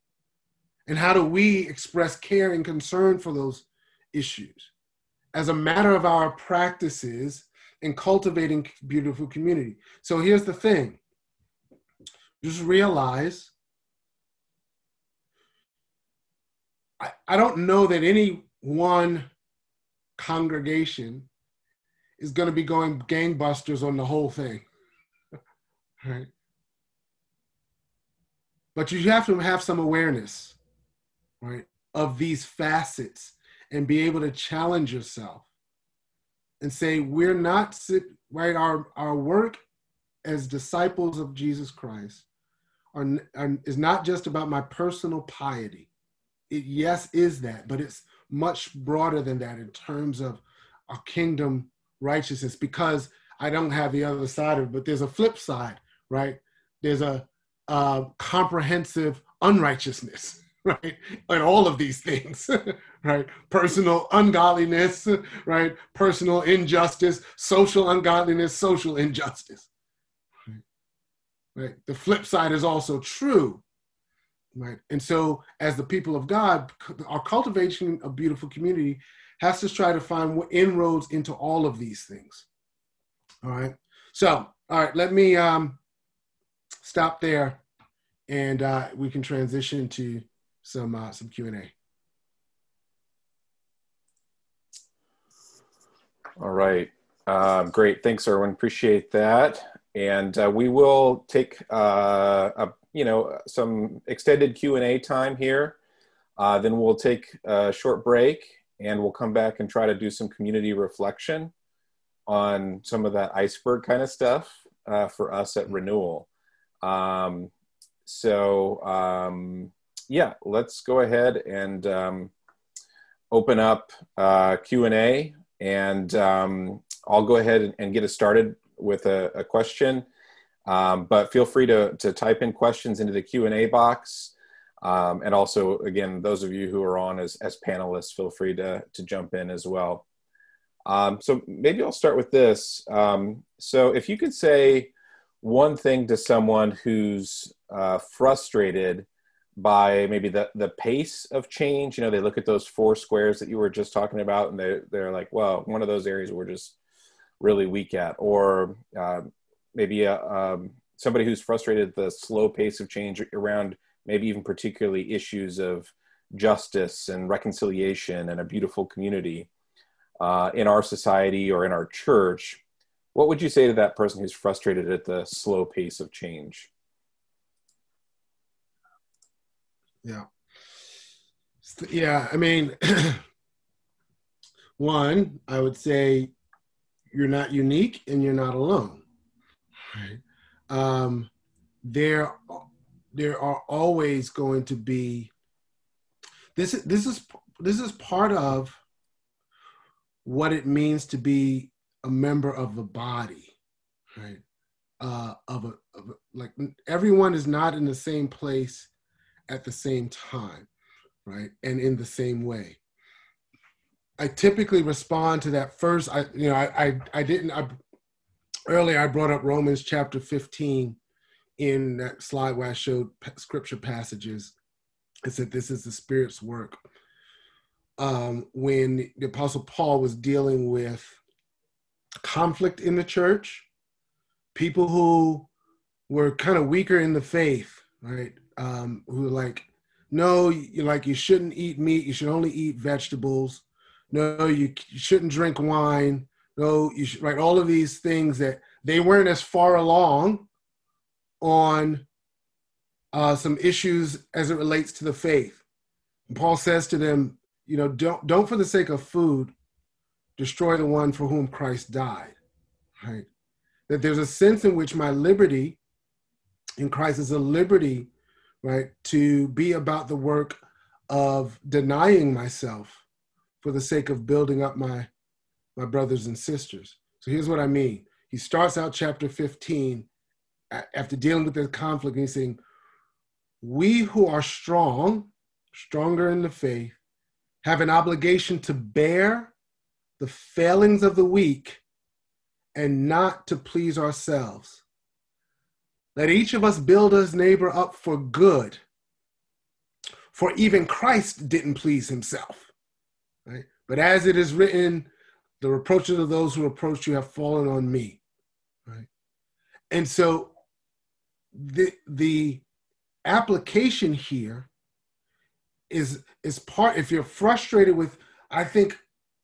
And how do we express care and concern for those issues as a matter of our practices in cultivating beautiful community? So here's the thing just realize I, I don't know that any one congregation is going to be going gangbusters on the whole thing. right? But you have to have some awareness right, of these facets and be able to challenge yourself and say, we're not, right, our, our work as disciples of Jesus Christ are, are, is not just about my personal piety. It, yes, is that, but it's much broader than that in terms of a kingdom righteousness because I don't have the other side of it, but there's a flip side, right? There's a, a comprehensive unrighteousness right? And all of these things, right? Personal ungodliness, right? Personal injustice, social ungodliness, social injustice. Right? The flip side is also true, right? And so, as the people of God, our cultivation of beautiful community has to try to find inroads into all of these things. All right. So, all right, let me um, stop there, and uh, we can transition to some uh, some Q and A. All right, um, great. Thanks, Irwyn. Appreciate that. And uh, we will take uh, a, you know some extended Q and A time here. Uh, then we'll take a short break, and we'll come back and try to do some community reflection on some of that iceberg kind of stuff uh, for us at Renewal. Um, so um, yeah, let's go ahead and um, open up uh, Q&A and um, I'll go ahead and get us started with a, a question. Um, but feel free to, to type in questions into the Q&A box. Um, and also, again, those of you who are on as, as panelists, feel free to, to jump in as well. Um, so maybe I'll start with this. Um, so if you could say one thing to someone who's uh, frustrated by maybe the the pace of change. You know, they look at those four squares that you were just talking about, and they they're like, well, one of those areas we're just really weak at, or uh, maybe a, um, somebody who's frustrated at the slow pace of change around maybe even particularly issues of justice and reconciliation and a beautiful community uh, in our society or in our church. What would you say to that person who's frustrated at the slow pace of change? Yeah. Yeah, I mean, one, I would say you're not unique and you're not alone. Right? Um, there, there are always going to be. This is this is this is part of what it means to be a member of the body, right? Uh, of, a, of a, like everyone is not in the same place at the same time, right? And in the same way. I typically respond to that first. I, you know, I, I, I didn't. I, earlier, I brought up Romans chapter 15 in that slide where I showed scripture passages. I said this is the Spirit's work. Um, when the Apostle Paul was dealing with conflict in the church, people who were kind of weaker in the faith, right? Um, who like, no, you like you shouldn't eat meat. You should only eat vegetables. No, you, you shouldn't drink wine. No, you should right. All of these things that they weren't as far along on uh, some issues as it relates to the faith. And Paul says to them, you know, don't don't for the sake of food destroy the one for whom Christ died. Right? That there's a sense in which my liberty in Christ is a liberty right? To be about the work of denying myself for the sake of building up my my brothers and sisters. So here's what I mean. He starts out chapter 15 after dealing with the conflict, and he's saying, We who are strong, stronger in the faith, have an obligation to bear the failings of the weak and not to please ourselves. Let each of us build his neighbor up for good. For even Christ didn't please himself. Right? But as it is written, the reproaches of those who approach you have fallen on me. Right? And so the the application here is is part if you're frustrated with I think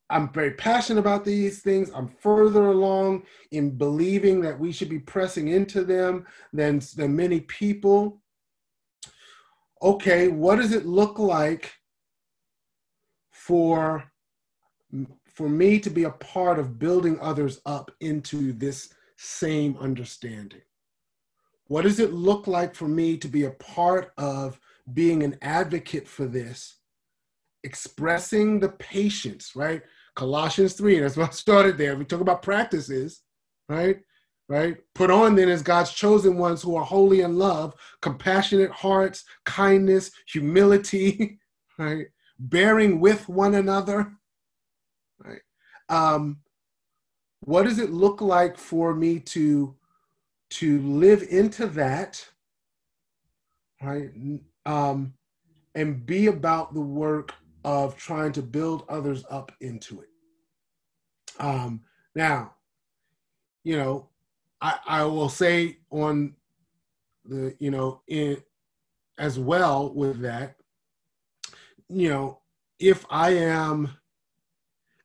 I'm very passionate about these things. I'm further along in believing that we should be pressing into them than, than many people. Okay, what does it look like for, for me to be a part of building others up into this same understanding? What does it look like for me to be a part of being an advocate for this? Expressing the patience, right? Colossians 3, that's what I started there. We talk about practices, right? Right? Put on then as God's chosen ones who are holy in love, compassionate hearts, kindness, humility, right? Bearing with one another, right? Um, what does it look like for me to to live into that, right? Um, and be about the work of trying to build others up into it. Um, now, you know, I, I will say on the, you know, in as well with that, you know, if I am,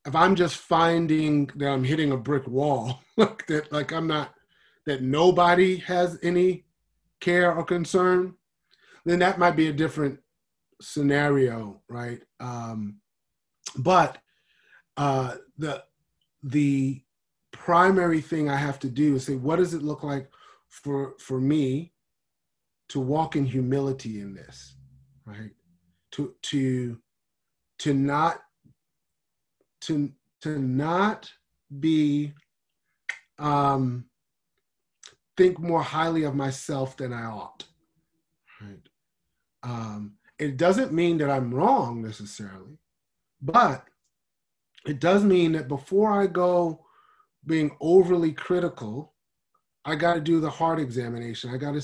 if I'm just finding that I'm hitting a brick wall, like that, like I'm not, that nobody has any care or concern, then that might be a different scenario, right? Um, but uh, the the primary thing I have to do is say, what does it look like for for me to walk in humility in this, right? To to to not to to not be um, think more highly of myself than I ought, right? Um, it doesn't mean that I'm wrong necessarily, but it does mean that before I go being overly critical I got to do the heart examination. I got to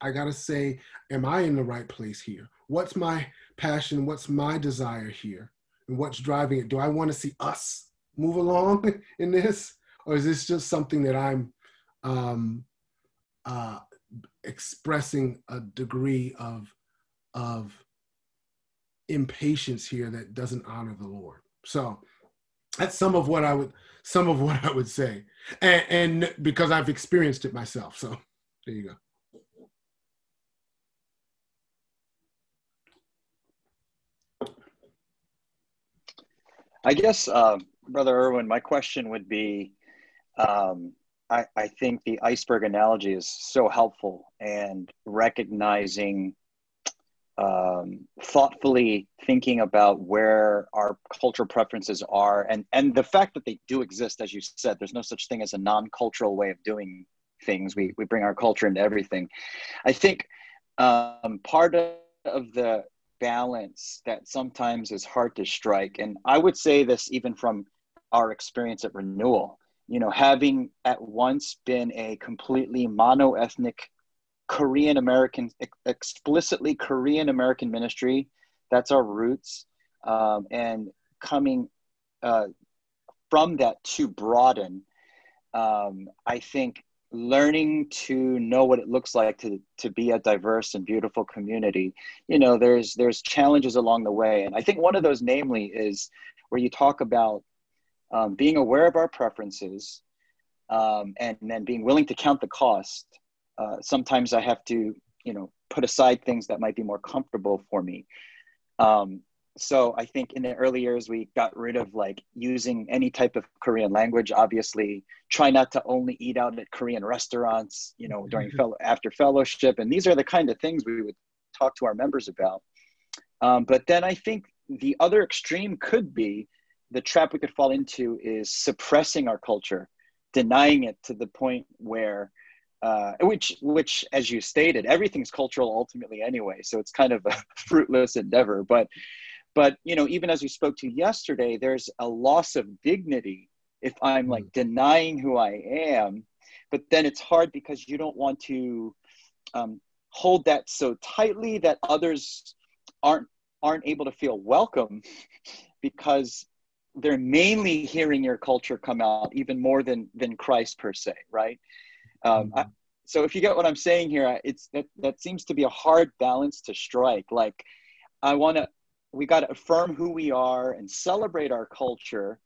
I got to say, am I in the right place here? What's my passion? What's my desire here? And what's driving it? Do I want to see us move along in this, or is this just something that I'm um, uh, expressing a degree of of impatience here that doesn't honor the Lord? So that's some of what I would some of what I would say, and, and because I've experienced it myself. So there you go. I guess, uh, Brother Irwyn, my question would be um, I, I think the iceberg analogy is so helpful and recognizing, um, thoughtfully thinking about where our cultural preferences are and, and the fact that they do exist, as you said, there's no such thing as a non cultural way of doing things. We, we bring our culture into everything. I think um, part of, of the balance that sometimes is hard to strike. And I would say this even from our experience at Renewal. You know, having at once been a completely mono ethnic Korean American, explicitly Korean American ministry, that's our roots. Um, and coming uh, from that to broaden, um, I think learning to know what it looks like to to be a diverse and beautiful community you know there's there's challenges along the way and i think one of those namely is where you talk about um, being aware of our preferences um, and then being willing to count the cost uh, sometimes i have to you know put aside things that might be more comfortable for me um, so I think in the early years we got rid of like using any type of Korean language. Obviously, try not to only eat out at Korean restaurants, you know, during fellow after fellowship, and these are the kind of things we would talk to our members about. Um, but then I think the other extreme could be the trap we could fall into is suppressing our culture, denying it to the point where uh, which which as you stated everything's cultural ultimately anyway so it's kind of a fruitless endeavor. But but you know even as we spoke to yesterday there's a loss of dignity if i'm like mm. denying who i am. But then it's hard because you don't want to um, hold that so tightly that others aren't aren't able to feel welcome because they're mainly hearing your culture come out even more than than christ per se right um, mm-hmm. I, so if you get what i'm saying here it's that that seems to be a hard balance to strike like i want to we got to affirm who we are and celebrate our culture,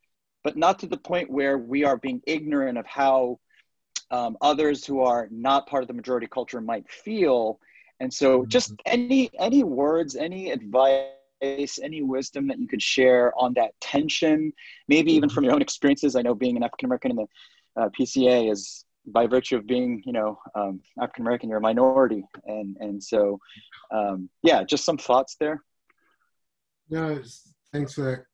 but not to the point where we are being ignorant of how um, others who are not part of the majority culture might feel. And so, mm-hmm. just any any words, any advice, any wisdom that you could share on that tension, maybe even from your own experiences. I know being an African American in the uh, PCA is by virtue of being, you know, um, African American, you're a minority, and and so, um, yeah, just some thoughts there. No, thanks for that.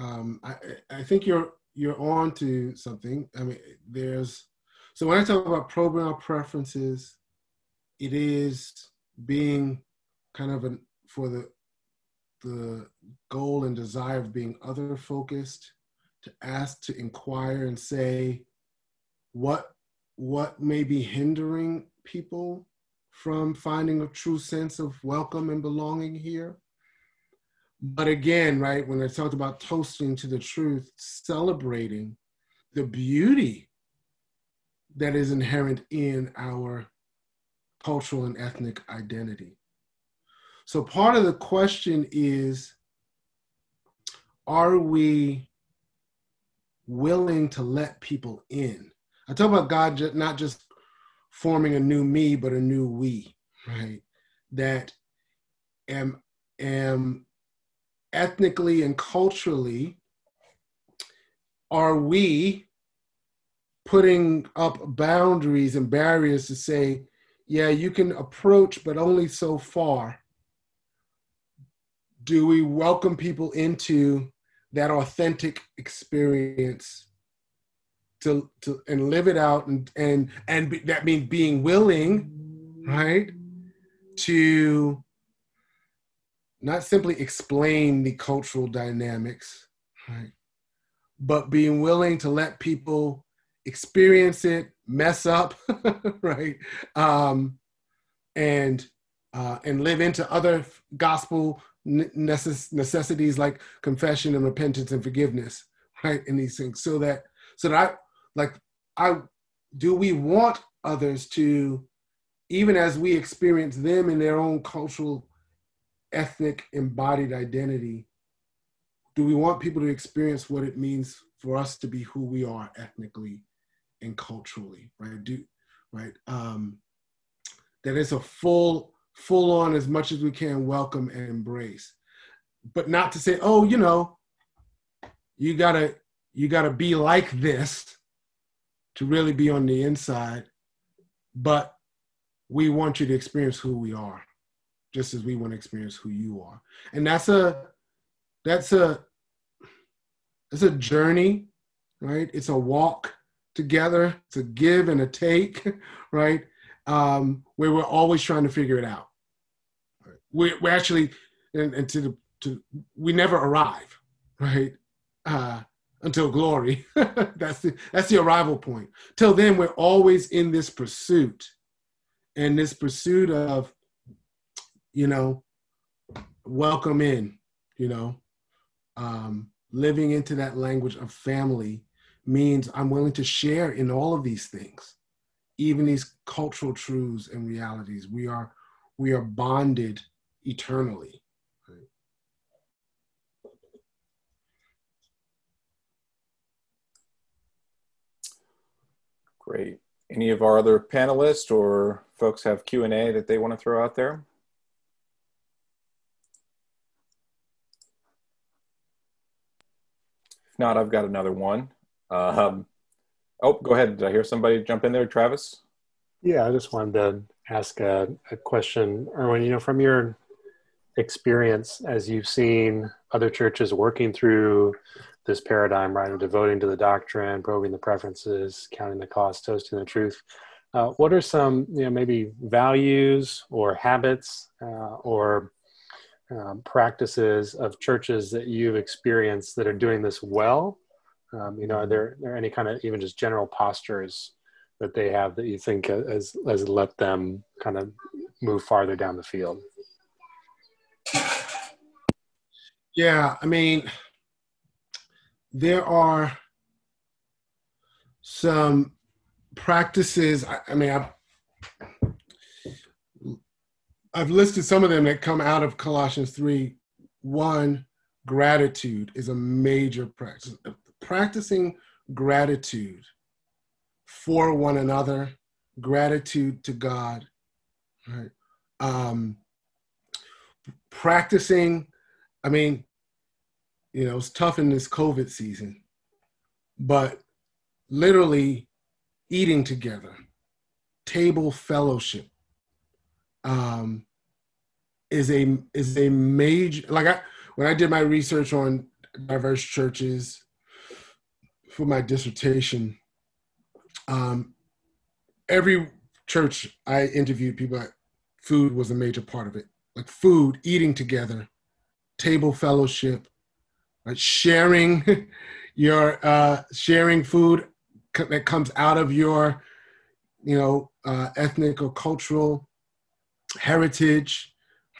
Um, I, I think you're you're on to something. I mean, there's so when I talk about program preferences, it is being kind of an for the the goal and desire of being other focused, to ask, to inquire, and say what what may be hindering people from finding a true sense of welcome and belonging here but again, right, when I talked about toasting to the truth, celebrating the beauty that is inherent in our cultural and ethnic identity. So part of the question is are we willing to let people in? I talk about God not just forming a new me, but a new we, right? That am am ethnically and culturally are we putting up boundaries and barriers to say, yeah, you can approach, but only so far? Do we welcome people into that authentic experience to, to and live it out and and and be, that means being willing, right, to not simply explain the cultural dynamics, right? But being willing to let people experience it, mess up, right? Um, and uh, and live into other gospel necess- necessities like confession and repentance and forgiveness, right? And these things, so that so that I like I do we want others to even as we experience them in their own cultural ethnic embodied identity do we want people to experience what it means for us to be who we are ethnically and culturally right? Do right? Um that it's a full full on as much as we can welcome and embrace. But not to say oh you know you gotta you gotta be like this to really be on the inside but we want you to experience who we are just as we want to experience who you are. And that's a that's a it's a journey right? It's a walk together it's a give and a take right? Um, where we're always trying to figure it out. We're, we're actually and, and to the to we never arrive right? Uh, until glory. That's the that's the arrival point. Till then we're always in this pursuit. And this pursuit of you know welcome in you know. Um, living into that language of family means i'm willing to share in all of these things even these cultural truths and realities. We are we are bonded eternally Great. Any of our other panelists or folks have Q&A that they want to throw out there? If not, I've got another one. Um, oh, go ahead. Did I hear somebody jump in there? Travis? Yeah, I just wanted to ask a, a question. Irwyn, you know, from your experience as you've seen other churches working through this paradigm, right, of devoting to the doctrine, probing the preferences, counting the cost, toasting the truth. Uh, what are some, you know, maybe values or habits uh, or um, practices of churches that you've experienced that are doing this well? Um, you know, are there, are there any kind of even just general postures that they have that you think has has let them kind of move farther down the field? Yeah, I mean, there are some practices. I, I mean, I've, I've listed some of them that come out of Colossians 3. One, gratitude is a major practice. Practicing gratitude for one another, gratitude to God, right? Um, practicing, I mean, you know, it's tough in this COVID season, but literally eating together, table fellowship, um, is a is a major like I when I did my research on diverse churches for my dissertation, um, every church I interviewed people, food was a major part of it. Like food, eating together, table fellowship, sharing your uh, sharing food that comes out of your you know uh, ethnic or cultural heritage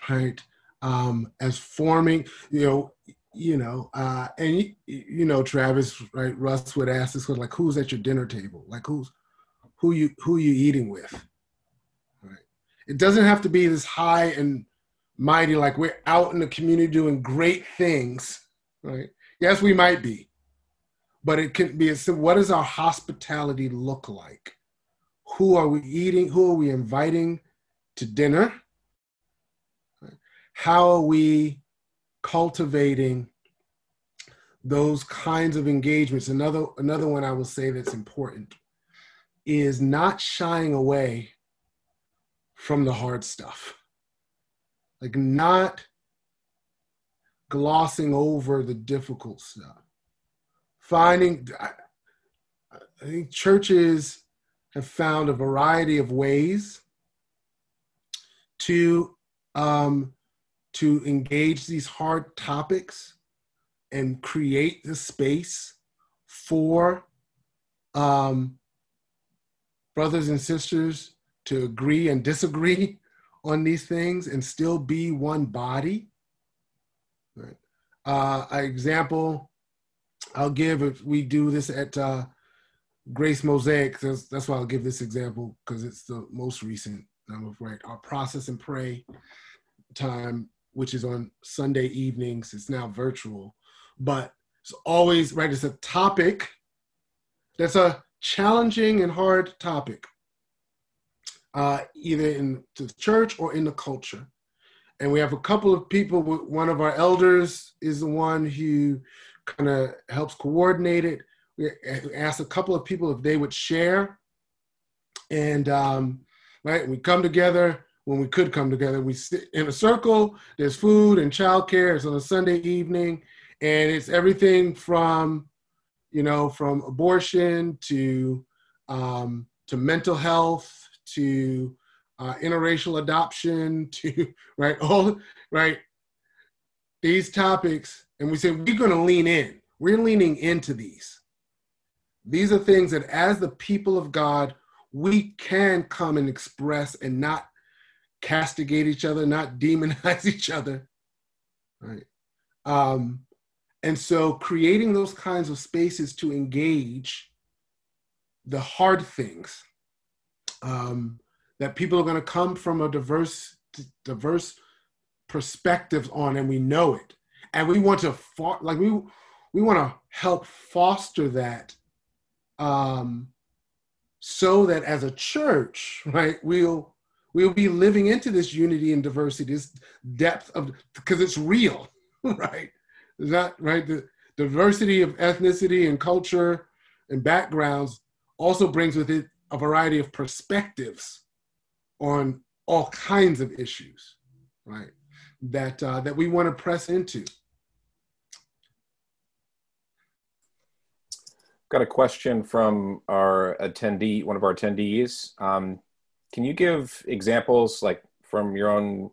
right? Um, as forming you know you know uh, and you, you know travis right russ would ask this like who's at your dinner table? Like who's who you who you eating with? Right. It doesn't have to be this high and mighty like we're out in the community doing great things right? Yes, we might be, but it can be simple. What does our hospitality look like? Who are we eating? Who are we inviting to dinner? How are we cultivating those kinds of engagements? Another another one I will say that's important is not shying away from the hard stuff. Like not glossing over the difficult stuff. Finding, I, think churches have found a variety of ways to um, to engage these hard topics and create the space for um, brothers and sisters to agree and disagree on these things and still be one body. Right. Uh, an example I'll give if we do this at uh, Grace Mosaic, that's, that's why I'll give this example because it's the most recent. I'm afraid our process and pray time, which is on Sunday evenings, it's now virtual, but it's always right. It's a topic that's a challenging and hard topic, uh, either in the church or in the culture. And we have a couple of people. One of our elders is the one who kind of helps coordinate it. We asked a couple of people if they would share, and um, right, we come together when we could come together. We sit in a circle. There's food and childcare. It's on a Sunday evening, and it's everything from you know, from abortion to um, to mental health to uh, interracial adoption to right all right these topics, and we say we're going to lean in. We're leaning into these. These are things that, as the people of God, we can come and express and not castigate each other, not demonize each other. Right. Um, and so creating those kinds of spaces to engage the hard things um, that people are going to come from a diverse, diverse perspectives on, and we know it. And we want to, fo- like we, we want to help foster that um, so that as a church, right, we'll, we'll be living into this unity and diversity, this depth of, because it's real, right? Is that right? The diversity of ethnicity and culture and backgrounds also brings with it a variety of perspectives on all kinds of issues, right? That uh, that we want to press into. Got a question from our attendee, one of our attendees. Um, can you give examples, like from your own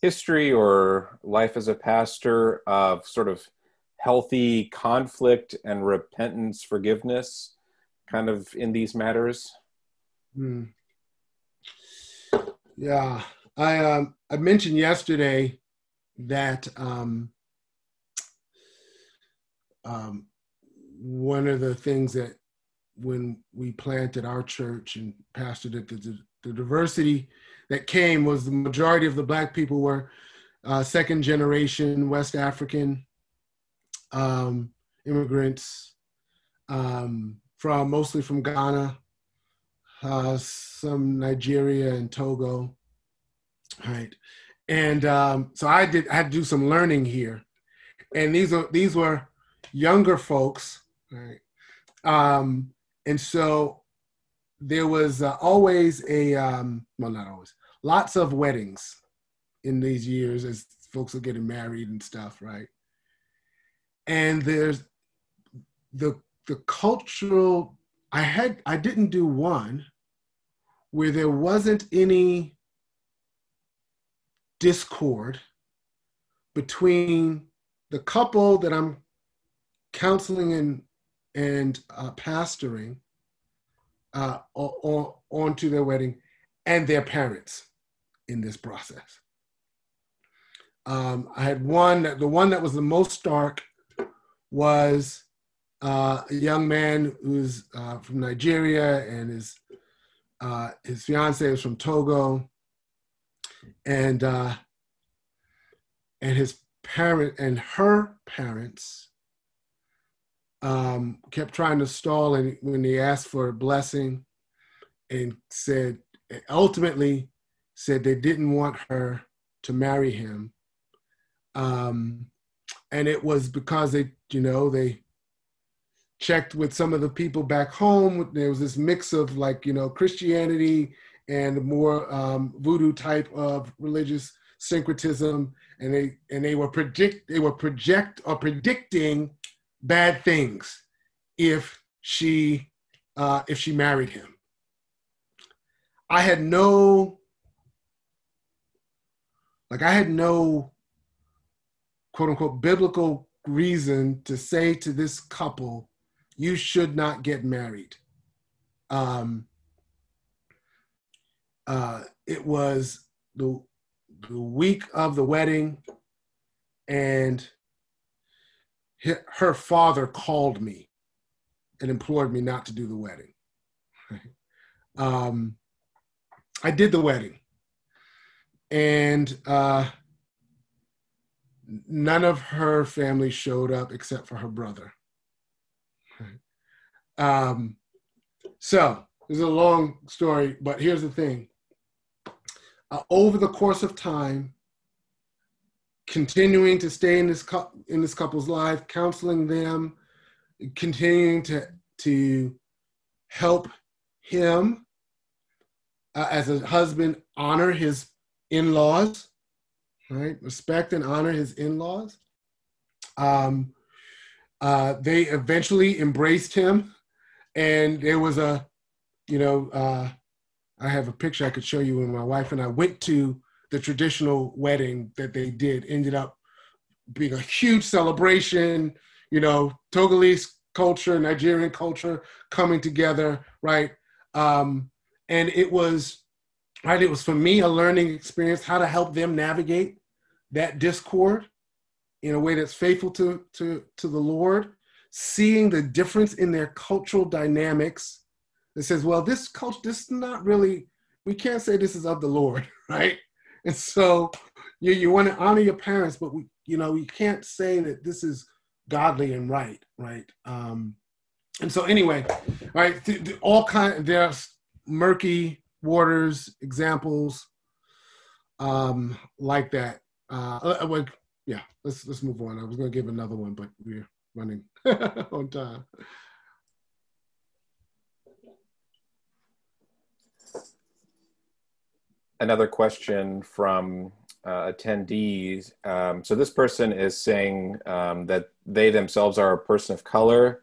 history or life as a pastor of sort of healthy conflict and repentance, forgiveness, kind of in these matters? Hmm. Yeah, I um, I mentioned yesterday that um, um, one of the things that when we planted our church and pastored it, the, the diversity that came was the majority of the black people were uh, second generation West African um, immigrants um, from mostly from Ghana, uh, some Nigeria and Togo, right? And um, so I did I had to do some learning here, and these are these were younger folks, right? Um, and so there was uh, always a um, well, not always, lots of weddings in these years as folks are getting married and stuff, right? And there's the the cultural I had I didn't do one where there wasn't any discord between the couple that I'm counseling and and uh, pastoring uh, on, onto their wedding and their parents in this process. Um, I had one, the one that was the most stark was uh, a young man who's uh, from Nigeria and his, uh, his fiance is from Togo. And, uh, and his parent and her parents um, kept trying to stall and when they asked for a blessing and said ultimately said they didn't want her to marry him. Um, and it was because they, you know, they checked with some of the people back home. There was this mix of like, you know, Christianity and more um, voodoo type of religious syncretism, and they and they were predict they were project or predicting bad things if she uh, if she married him. I had no, like, I had no quote unquote biblical reason to say to this couple, you should not get married. Um, uh, it was the the week of the wedding, and her father called me and implored me not to do the wedding. um, I did the wedding, and uh, none of her family showed up except for her brother. Um, so this is a long story, but here's the thing. Uh, over the course of time, continuing to stay in this cu- in this couple's life, counseling them, continuing to to help him uh, as a husband honor his in-laws, right? Respect and honor his in-laws. Um, uh, they eventually embraced him, and there was a, you know, uh, I have a picture I could show you when my wife and I went to the traditional wedding that they did. Ended up being a huge celebration. You know, Togolese culture, Nigerian culture coming together, right? Um, and it was, right, it was for me a learning experience how to help them navigate that discord in a way that's faithful to, to, to the Lord, seeing the difference in their cultural dynamics that says, well, this culture, this is not really, we can't say this is of the Lord, right? And so you, you want to honor your parents, but we, you know, you can't say that this is godly and right, right? Um, and so anyway, right, th- th- all kind there's murky waters examples um, like that. Uh, uh, well, yeah, let's let's move on. I was going to give another one, but we're running on time. Another question from uh, attendees. Um, so this person is saying um, that they themselves are a person of color,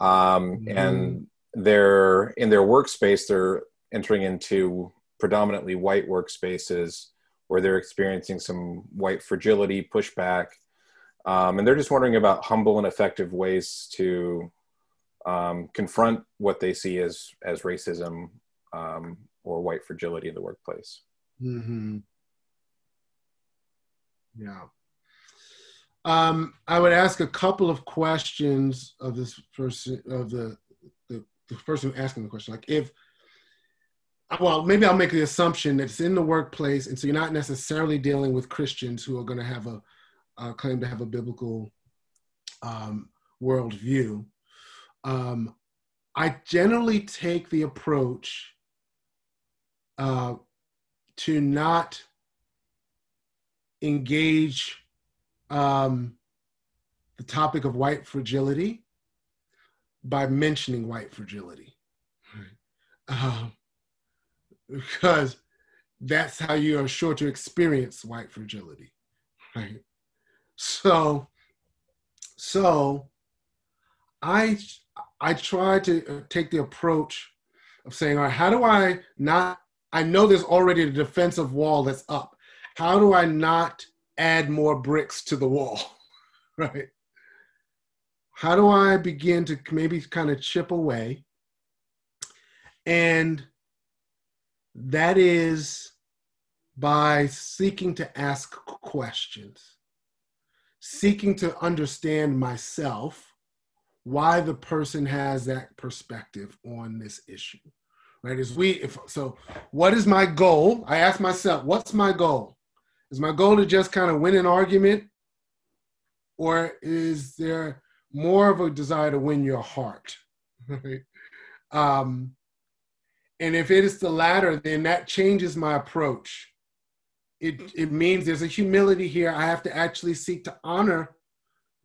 um, mm-hmm. and they're in their workspace. They're entering into predominantly white workspaces where they're experiencing some white fragility, pushback, um, and they're just wondering about humble and effective ways to um, confront what they see as as racism um, or white fragility in the workplace. Mm-hmm. Yeah. Um, I would ask a couple of questions of this person, of the, the, the person asking the question. Like, if, well, maybe I'll make the assumption that it's in the workplace, and so you're not necessarily dealing with Christians who are going to have a uh, claim to have a biblical um, worldview. Um, I generally take the approach uh, to not engage um, the topic of white fragility by mentioning white fragility. Um, because that's how you are sure to experience white fragility. Right. So, so I I try to uh, take the approach of saying, all right, how do I not? I know there's already a defensive wall that's up how do I not add more bricks to the wall? right? How do I begin to maybe kind of chip away? And that is by seeking to ask questions, seeking to understand myself, why the person has that perspective on this issue. Right? Is we if so what is my goal? I ask myself, what's my goal? Is my goal to just kind of win an argument? Or is there more of a desire to win your heart? Right? Um, and if it is the latter, then that changes my approach. It, it means there's a humility here. I have to actually seek to honor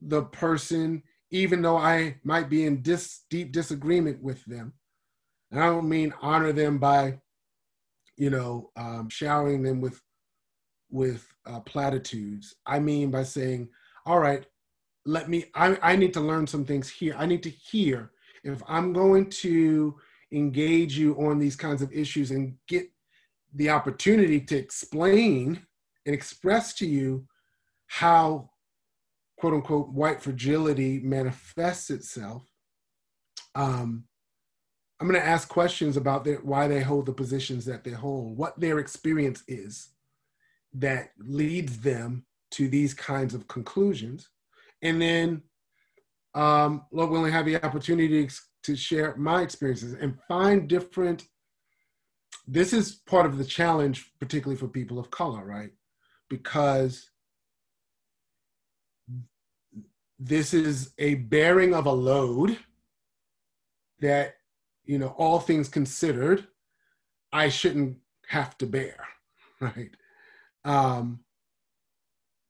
the person, even though I might be in dis, deep disagreement with them. And I don't mean honor them by, you know, um, showering them with with uh, platitudes. I mean by saying, all right, let me, I, I need to learn some things here. I need to hear if I'm going to engage you on these kinds of issues and get the opportunity to explain and express to you how quote unquote white fragility manifests itself um, I'm going to ask questions about their, why they hold the positions that they hold, what their experience is that leads them to these kinds of conclusions. And then, um, Lord willing, have the opportunity to, to share my experiences and find different. This is part of the challenge, particularly for people of color, right? Because this is a bearing of a load that you know, all things considered, I shouldn't have to bear, right? Um,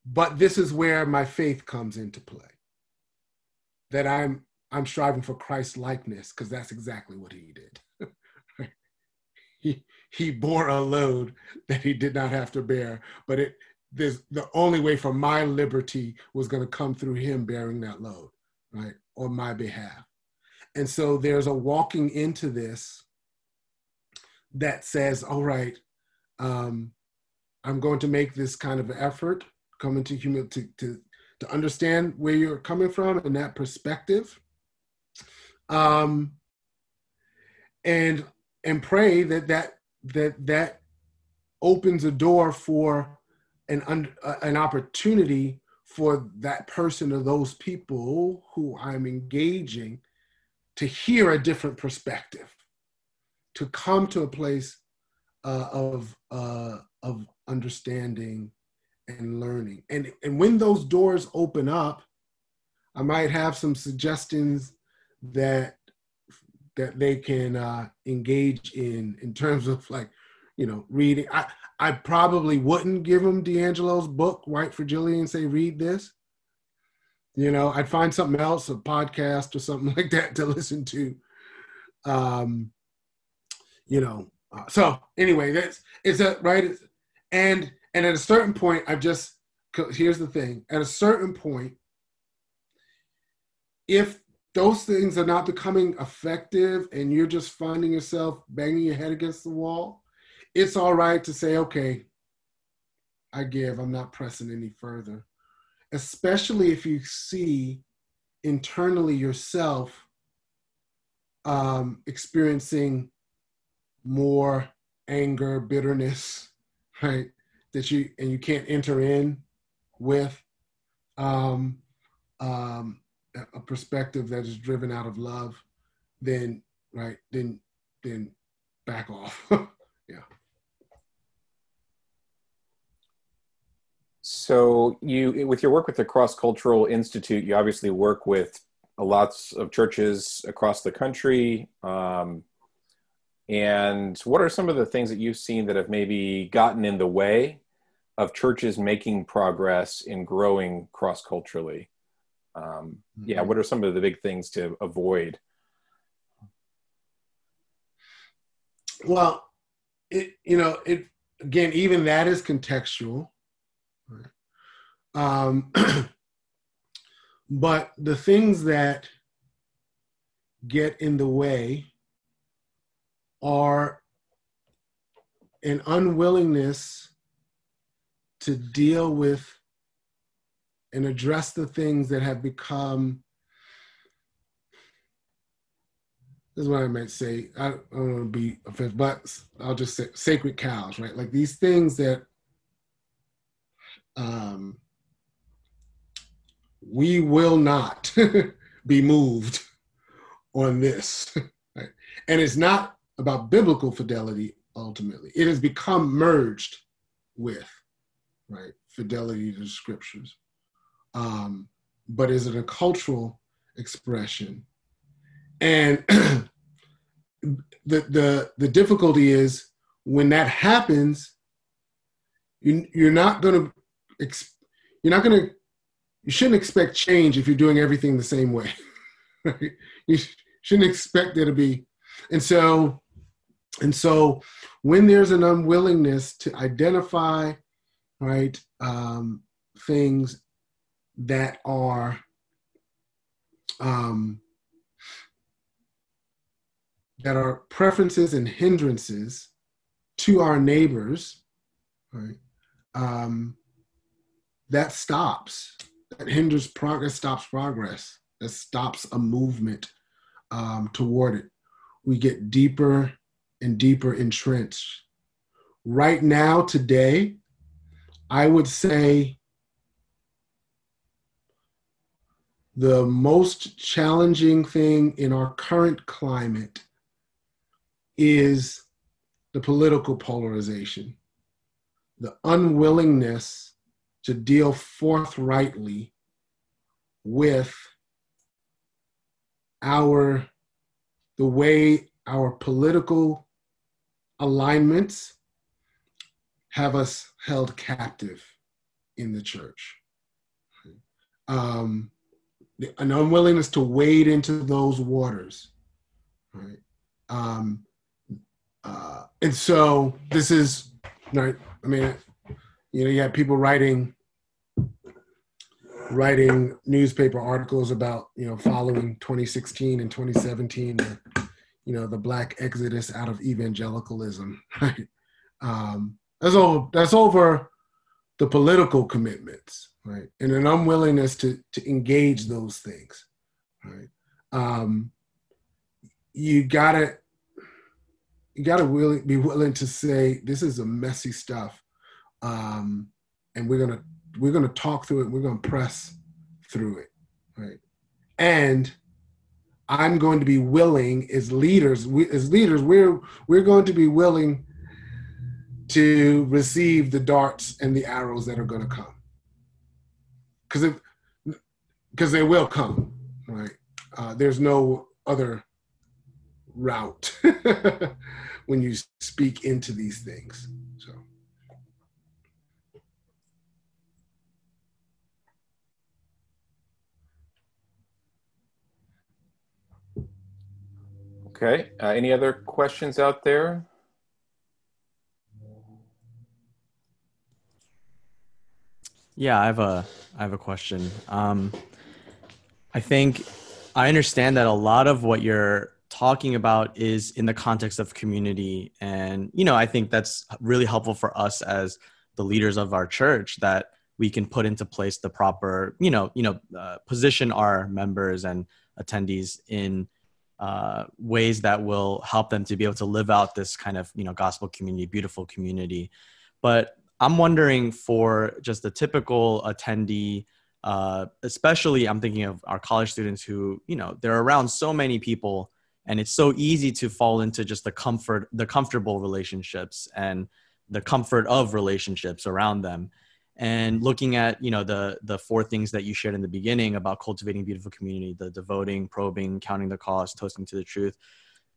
but this is where my faith comes into play. That I'm I'm striving for Christ likeness because that's exactly what he did. he he bore a load that he did not have to bear, but it there's the only way for my liberty was going to come through him bearing that load, right, on my behalf. And so there's a walking into this that says, all right, um, I'm going to make this kind of effort, come into humility to, to, to understand where you're coming from and that perspective. Um, and and pray that that that that opens a door for an un, uh, an opportunity for that person or those people who I'm engaging to hear a different perspective, to come to a place uh, of uh, of understanding and learning. And and when those doors open up, I might have some suggestions that that they can uh, engage in in terms of like you know reading. I I probably wouldn't give them DiAngelo's book, White Fragility, and say read this you know, I'd find something else, a podcast or something like that to listen to. Um, you know, uh, so anyway, that's it's a right, and and at a certain point, I've just here's the thing: at a certain point, if those things are not becoming effective and you're just finding yourself banging your head against the wall, it's all right to say, okay, I give. I'm not pressing any further especially if you see internally yourself um, experiencing more anger, bitterness, right? That you and you can't enter in with um, um, a perspective that is driven out of love, then right, then then back off. yeah. So you, with your work with the Cross Cultural Institute, you obviously work with lots of churches across the country. Um, and what are some of the things that you've seen that have maybe gotten in the way of churches making progress in growing cross culturally? Um, yeah, mm-hmm. what are some of the big things to avoid? Well, it you know it again even that is contextual um, but the things that get in the way are an unwillingness to deal with and address the things that have become this is what I might say. I don't, want to be offensive, but I'll just say sacred cows, right? Like these things that um, we will not be moved on this. Right? And it's not about biblical fidelity ultimately. It has become merged with, right, fidelity to the scriptures. Um, but is it a cultural expression? And the the the difficulty is when that happens, you, you're not going to you're not going to you shouldn't expect change if you're doing everything the same way you shouldn't expect there to be and so and so when there's an unwillingness to identify right um, things that are um, that are preferences and hindrances to our neighbors right um, that stops, that hinders progress, stops progress, that stops a movement um, toward it. we get deeper and deeper entrenched. Right now, today, I would say the most challenging thing in our current climate is the political polarization, the unwillingness to deal forthrightly with our the way our political alignments have us held captive in the church. Um, an unwillingness to wade into those waters, right? Um, uh, and so this is, right? I mean, you know, you have people writing writing newspaper articles about you know following 2016 and 2017 you know the black exodus out of evangelicalism right um, that's all that's over the political commitments right and an unwillingness to to engage those things right um, you gotta you gotta really be willing to say this is a messy stuff um, and we're gonna we're to talk through it. We're to press through it, right? And I'm going to be willing as leaders, we, as leaders, we're we're going to be willing to receive the darts and the arrows that are going to come, because if because they will come, right? Uh, there's no other route when you speak into these things. So. Okay. Uh, any other questions out there? Yeah, I have a I have a question. Um, I think I understand that a lot of what you're talking about is in the context of community, and you know, I think that's really helpful for us as the leaders of our church that we can put into place the proper, you know, you know, uh, position our members and attendees in uh, ways that will help them to be able to live out this kind of you know gospel community beautiful community but i'm wondering for just the typical attendee uh, especially i'm thinking of our college students who you know they're around so many people and it's so easy to fall into just the comfort the comfortable relationships and the comfort of relationships around them. And looking at you know the the four things that you shared in the beginning about cultivating beautiful community the devoting probing counting the cost toasting to the truth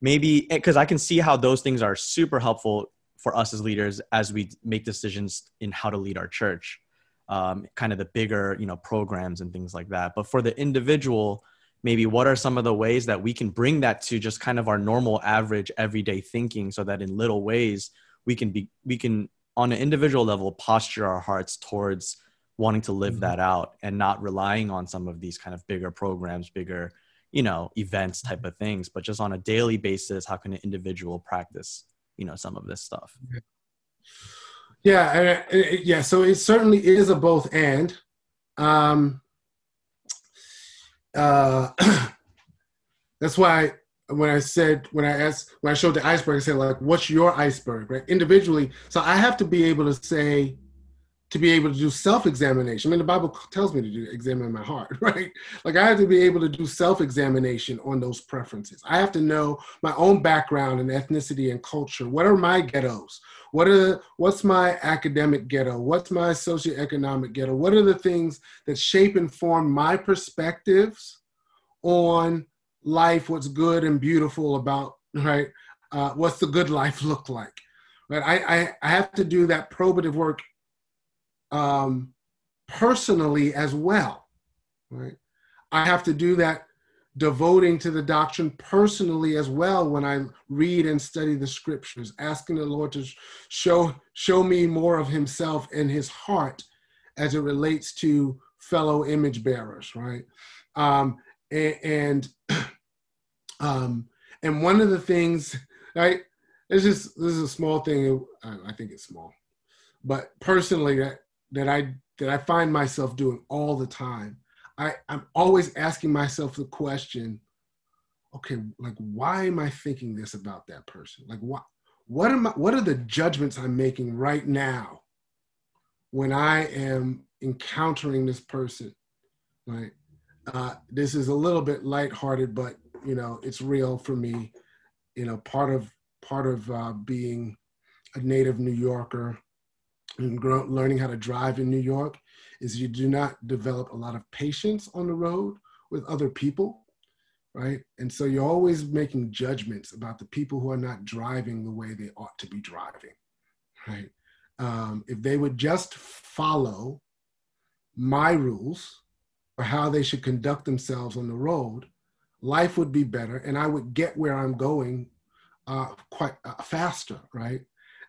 maybe because i can see how those things are super helpful for us as leaders as we make decisions in how to lead our church um, kind of the bigger you know programs and things like that but for the individual maybe what are some of the ways that we can bring that to just kind of our normal average everyday thinking so that in little ways we can be we can on an individual level posture our hearts towards wanting to live mm-hmm. that out and not relying on some of these kind of bigger programs bigger you know events type of things but just on a daily basis how can an individual practice you know some of this stuff yeah yeah so it certainly is a both and um uh that's why when I said when I asked when I showed the iceberg, I said like, "What's your iceberg?" Right, individually. So I have to be able to say, to be able to do self-examination. I mean, the Bible tells me to do examine my heart, right? Like I have to be able to do self-examination on those preferences. I have to know my own background and ethnicity and culture. What are my ghettos? What are what's my academic ghetto? What's my socioeconomic ghetto? What are the things that shape and form my perspectives on life, what's good and beautiful about, right? Uh, what's the good life look like? Right? I, I, I have to do that probative work um, personally as well, right? I have to do that devoting to the doctrine personally as well when I read and study the scriptures, asking the Lord to show show me more of Himself and His heart as it relates to fellow image bearers, right? Um, and, um, and one of the things, right? It's just this is a small thing. I think it's small, but personally, that that I that I find myself doing all the time. I I'm always asking myself the question, okay, like why am I thinking this about that person? Like what what am I what are the judgments I'm making right now when I am encountering this person? Right. Uh, this is a little bit lighthearted, but you know, it's real for me. You know, part of part of uh, being a native New Yorker and grow, learning how to drive in New York is you do not develop a lot of patience on the road with other people, right? And so you're always making judgments about the people who are not driving the way they ought to be driving, right? Um, if they would just follow my rules or how they should conduct themselves on the road, life would be better and I would get where I'm going uh, quite uh, faster, right?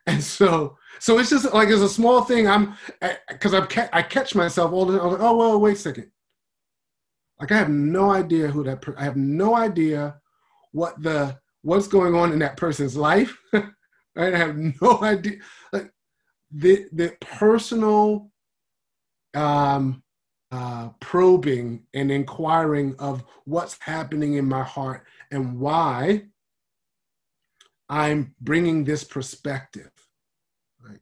And so, so it's just like it's a small thing. I'm because I'm I catch myself all the time. Like, oh well, wait a second. Like I have no idea who that. Per- I have no idea what the what's going on in that person's life. right? I have no idea. Like the the personal um, uh, probing and inquiring of what's happening in my heart and why I'm bringing this perspective. Right?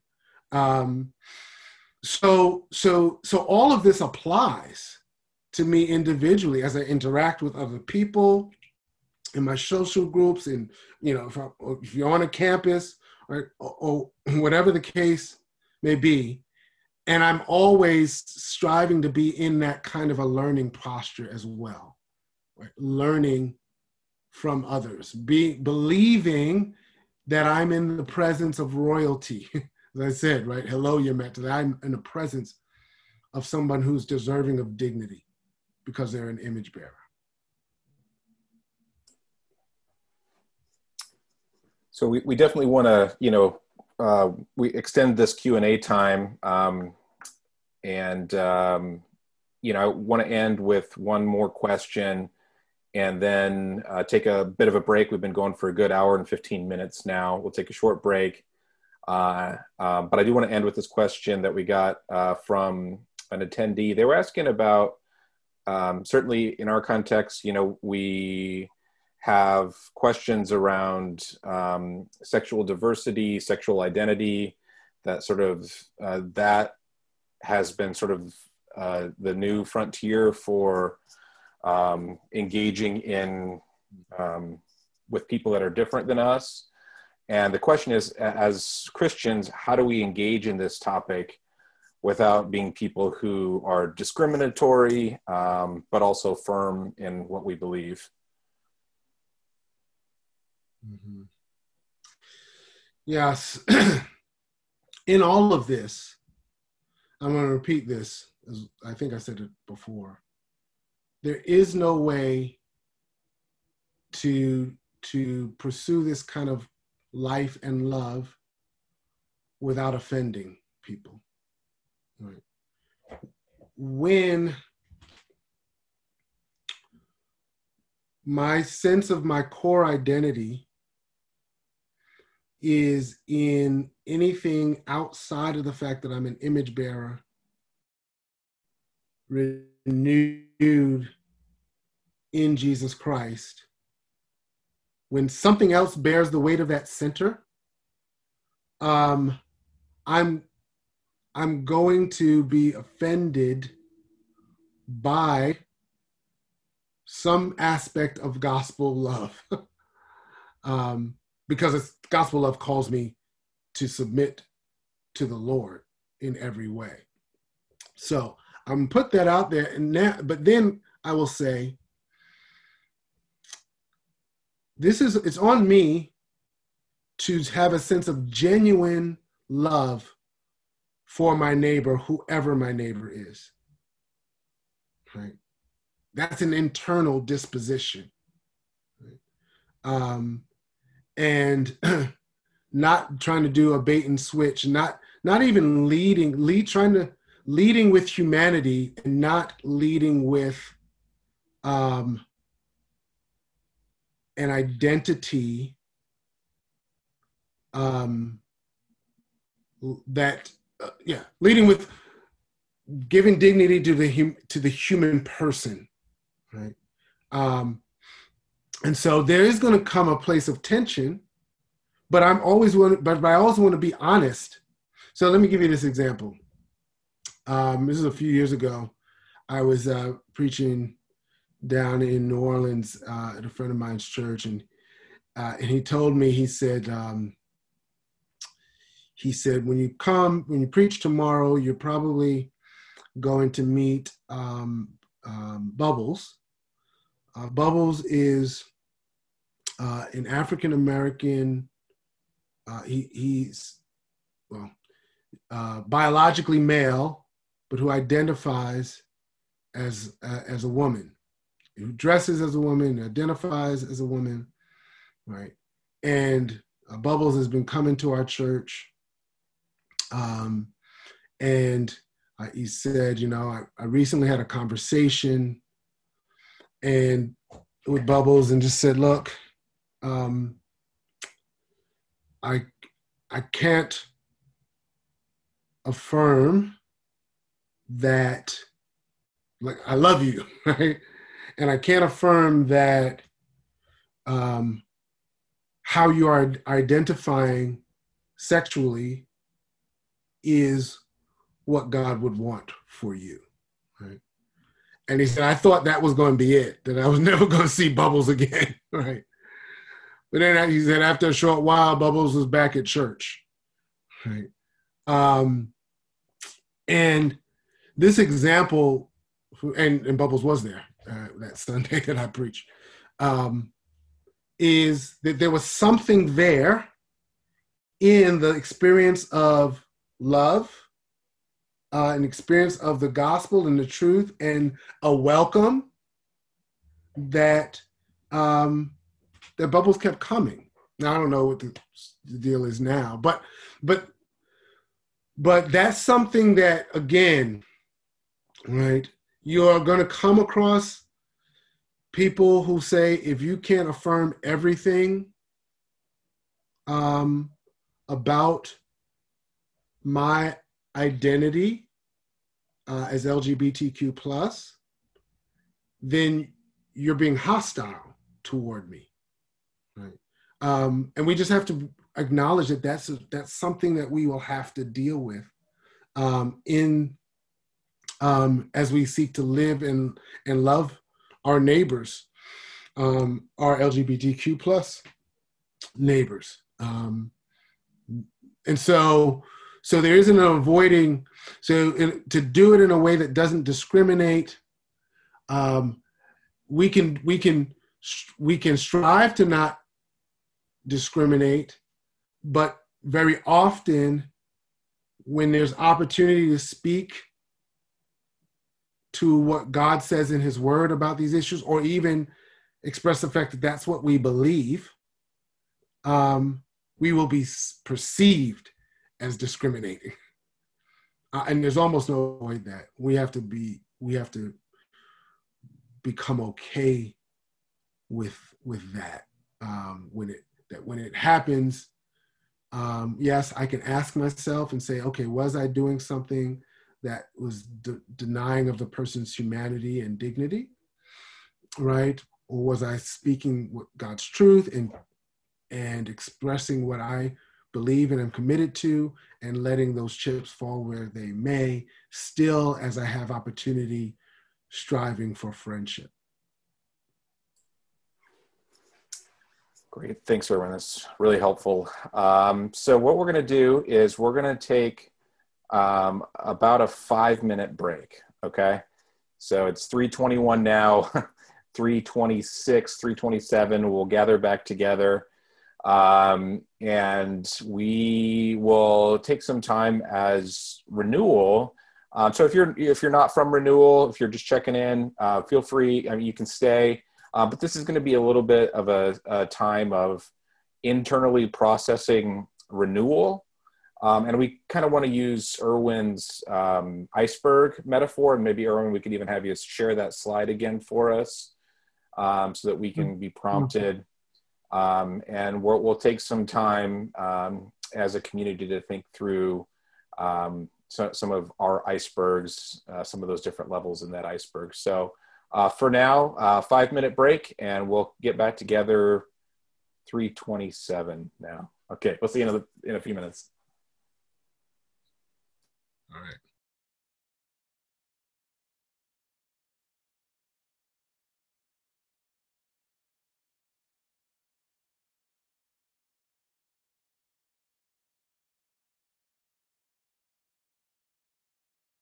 Um, so, so, so all of this applies to me individually as I interact with other people in my social groups, and you know, if, I, if you're on a campus or, or whatever the case may be, and I'm always striving to be in that kind of a learning posture as well, right? learning from others, be believing that I'm in the presence of royalty. As I said, right? Hello, you're I'm in the presence of someone who's deserving of dignity because they're an image bearer. So we, we definitely want to, you know, uh, we extend this Q and A time, um, and um, you know, I want to end with one more question and then uh, take a bit of a break. We've been going for a good hour and 15 minutes now. We'll take a short break. Uh, um, but I do want to end with this question that we got uh, from an attendee. They were asking about, um, certainly in our context, you know, we have questions around um, sexual diversity, sexual identity, that sort of, uh, that has been sort of uh, the new frontier for um, engaging in um, with people that are different than us. And the question is, as Christians, how do we engage in this topic without being people who are discriminatory, um, but also firm in what we believe? Mm-hmm. Yes. in all of this, I'm going to repeat this, as I think I said it before there is no way to to pursue this kind of life and love without offending people. Right. When my sense of my core identity is in anything outside of the fact that I'm an image bearer, renewed in Jesus Christ, when something else bears the weight of that center, um, I'm I'm going to be offended by some aspect of gospel love. um, because gospel love calls me to submit to the Lord in every way. So I'm put that out there, and now, but then I will say, this is it's on me to have a sense of genuine love for my neighbor, whoever my neighbor is. Right? That's an internal disposition. Right? Um, and not trying to do a bait and switch, not not even leading, lead trying to leading with humanity and not leading with um, an identity um, that uh, yeah leading with giving dignity to the hum- to the human person right um, and so there is going to come a place of tension, but I'm always want, but I also want to be honest. So let me give you this example. Um, this is a few years ago. I was uh, preaching down in New Orleans uh, at a friend of mine's church, and uh, and he told me he said um, he said when you come when you preach tomorrow, you're probably going to meet um, um, Bubbles. Uh, Bubbles is uh, an African American. Uh, he, he's well biologically male, but who identifies as uh, as a woman, who dresses as a woman, identifies as a woman, right? And uh, Bubbles has been coming to our church, um, and uh, he said, you know, I, I recently had a conversation, and with Bubbles, and just said, look, um, I I can't affirm that like I love you, right? And I can't affirm that um, how you are identifying sexually is what God would want for you, right? And he said, I thought that was going to be it, that I was never going to see Bubbles again, right? But then he said, after a short while, Bubbles was back at church, right? Um, and this example, and, and Bubbles was there uh, that Sunday that I preached, um, is that there was something there in the experience of love, uh, an experience of the gospel and the truth, and a welcome that um, that Bubbles kept coming. Now I don't know what the, the deal is now, but but but that's something that again right? You're going to come across people who say if you can't affirm everything um, about my identity uh, as lgbtq plus then you're being hostile toward me right? Um, and we just have to acknowledge that that's a, that's something that we will have to deal with um, in um, as we seek to live and and love our neighbors, um, our LGBTQ plus neighbors, um, and so so there isn't an avoiding. So in, to do it in a way that doesn't discriminate, um, we can we can we can strive to not discriminate but very often, when there's opportunity to speak to what God says in His Word about these issues, or even express the fact that that's what we believe, um, we will be perceived as discriminating. Uh, and there's almost no way that we have to be, we have to become okay with with that um, when it that when it happens um, yes, I can ask myself and say, okay, was I doing something that was de- denying of the person's humanity and dignity, right? Or was I speaking God's truth and and expressing what I believe and am committed to, and letting those chips fall where they may, still as I have opportunity, striving for friendship. Great. Thanks, everyone. That's really helpful. Um, so what we're going to do is we're going to take um, about a five minute break. Okay. So it's 321 now, 326, 327. We'll gather back together. Um, and we will take some time as renewal. Uh, so if you're if you're not from renewal, if you're just checking in, uh, feel free. I mean, you can stay. Uh, but this is going to be a little bit of a, a time of internally processing renewal. Um, and we kind of want to use Irwyn's um, iceberg metaphor. And maybe, Irwyn, we could even have you share that slide again for us um, so that we can be prompted. Um, and we'll, we'll, take some time um, as a community to think through um, so, some of our icebergs, uh, some of those different levels in that iceberg. So Uh, for now, uh, five minute break, and we'll get back together. Three twenty-seven now. Okay, we'll see you in a, in a few minutes. All right.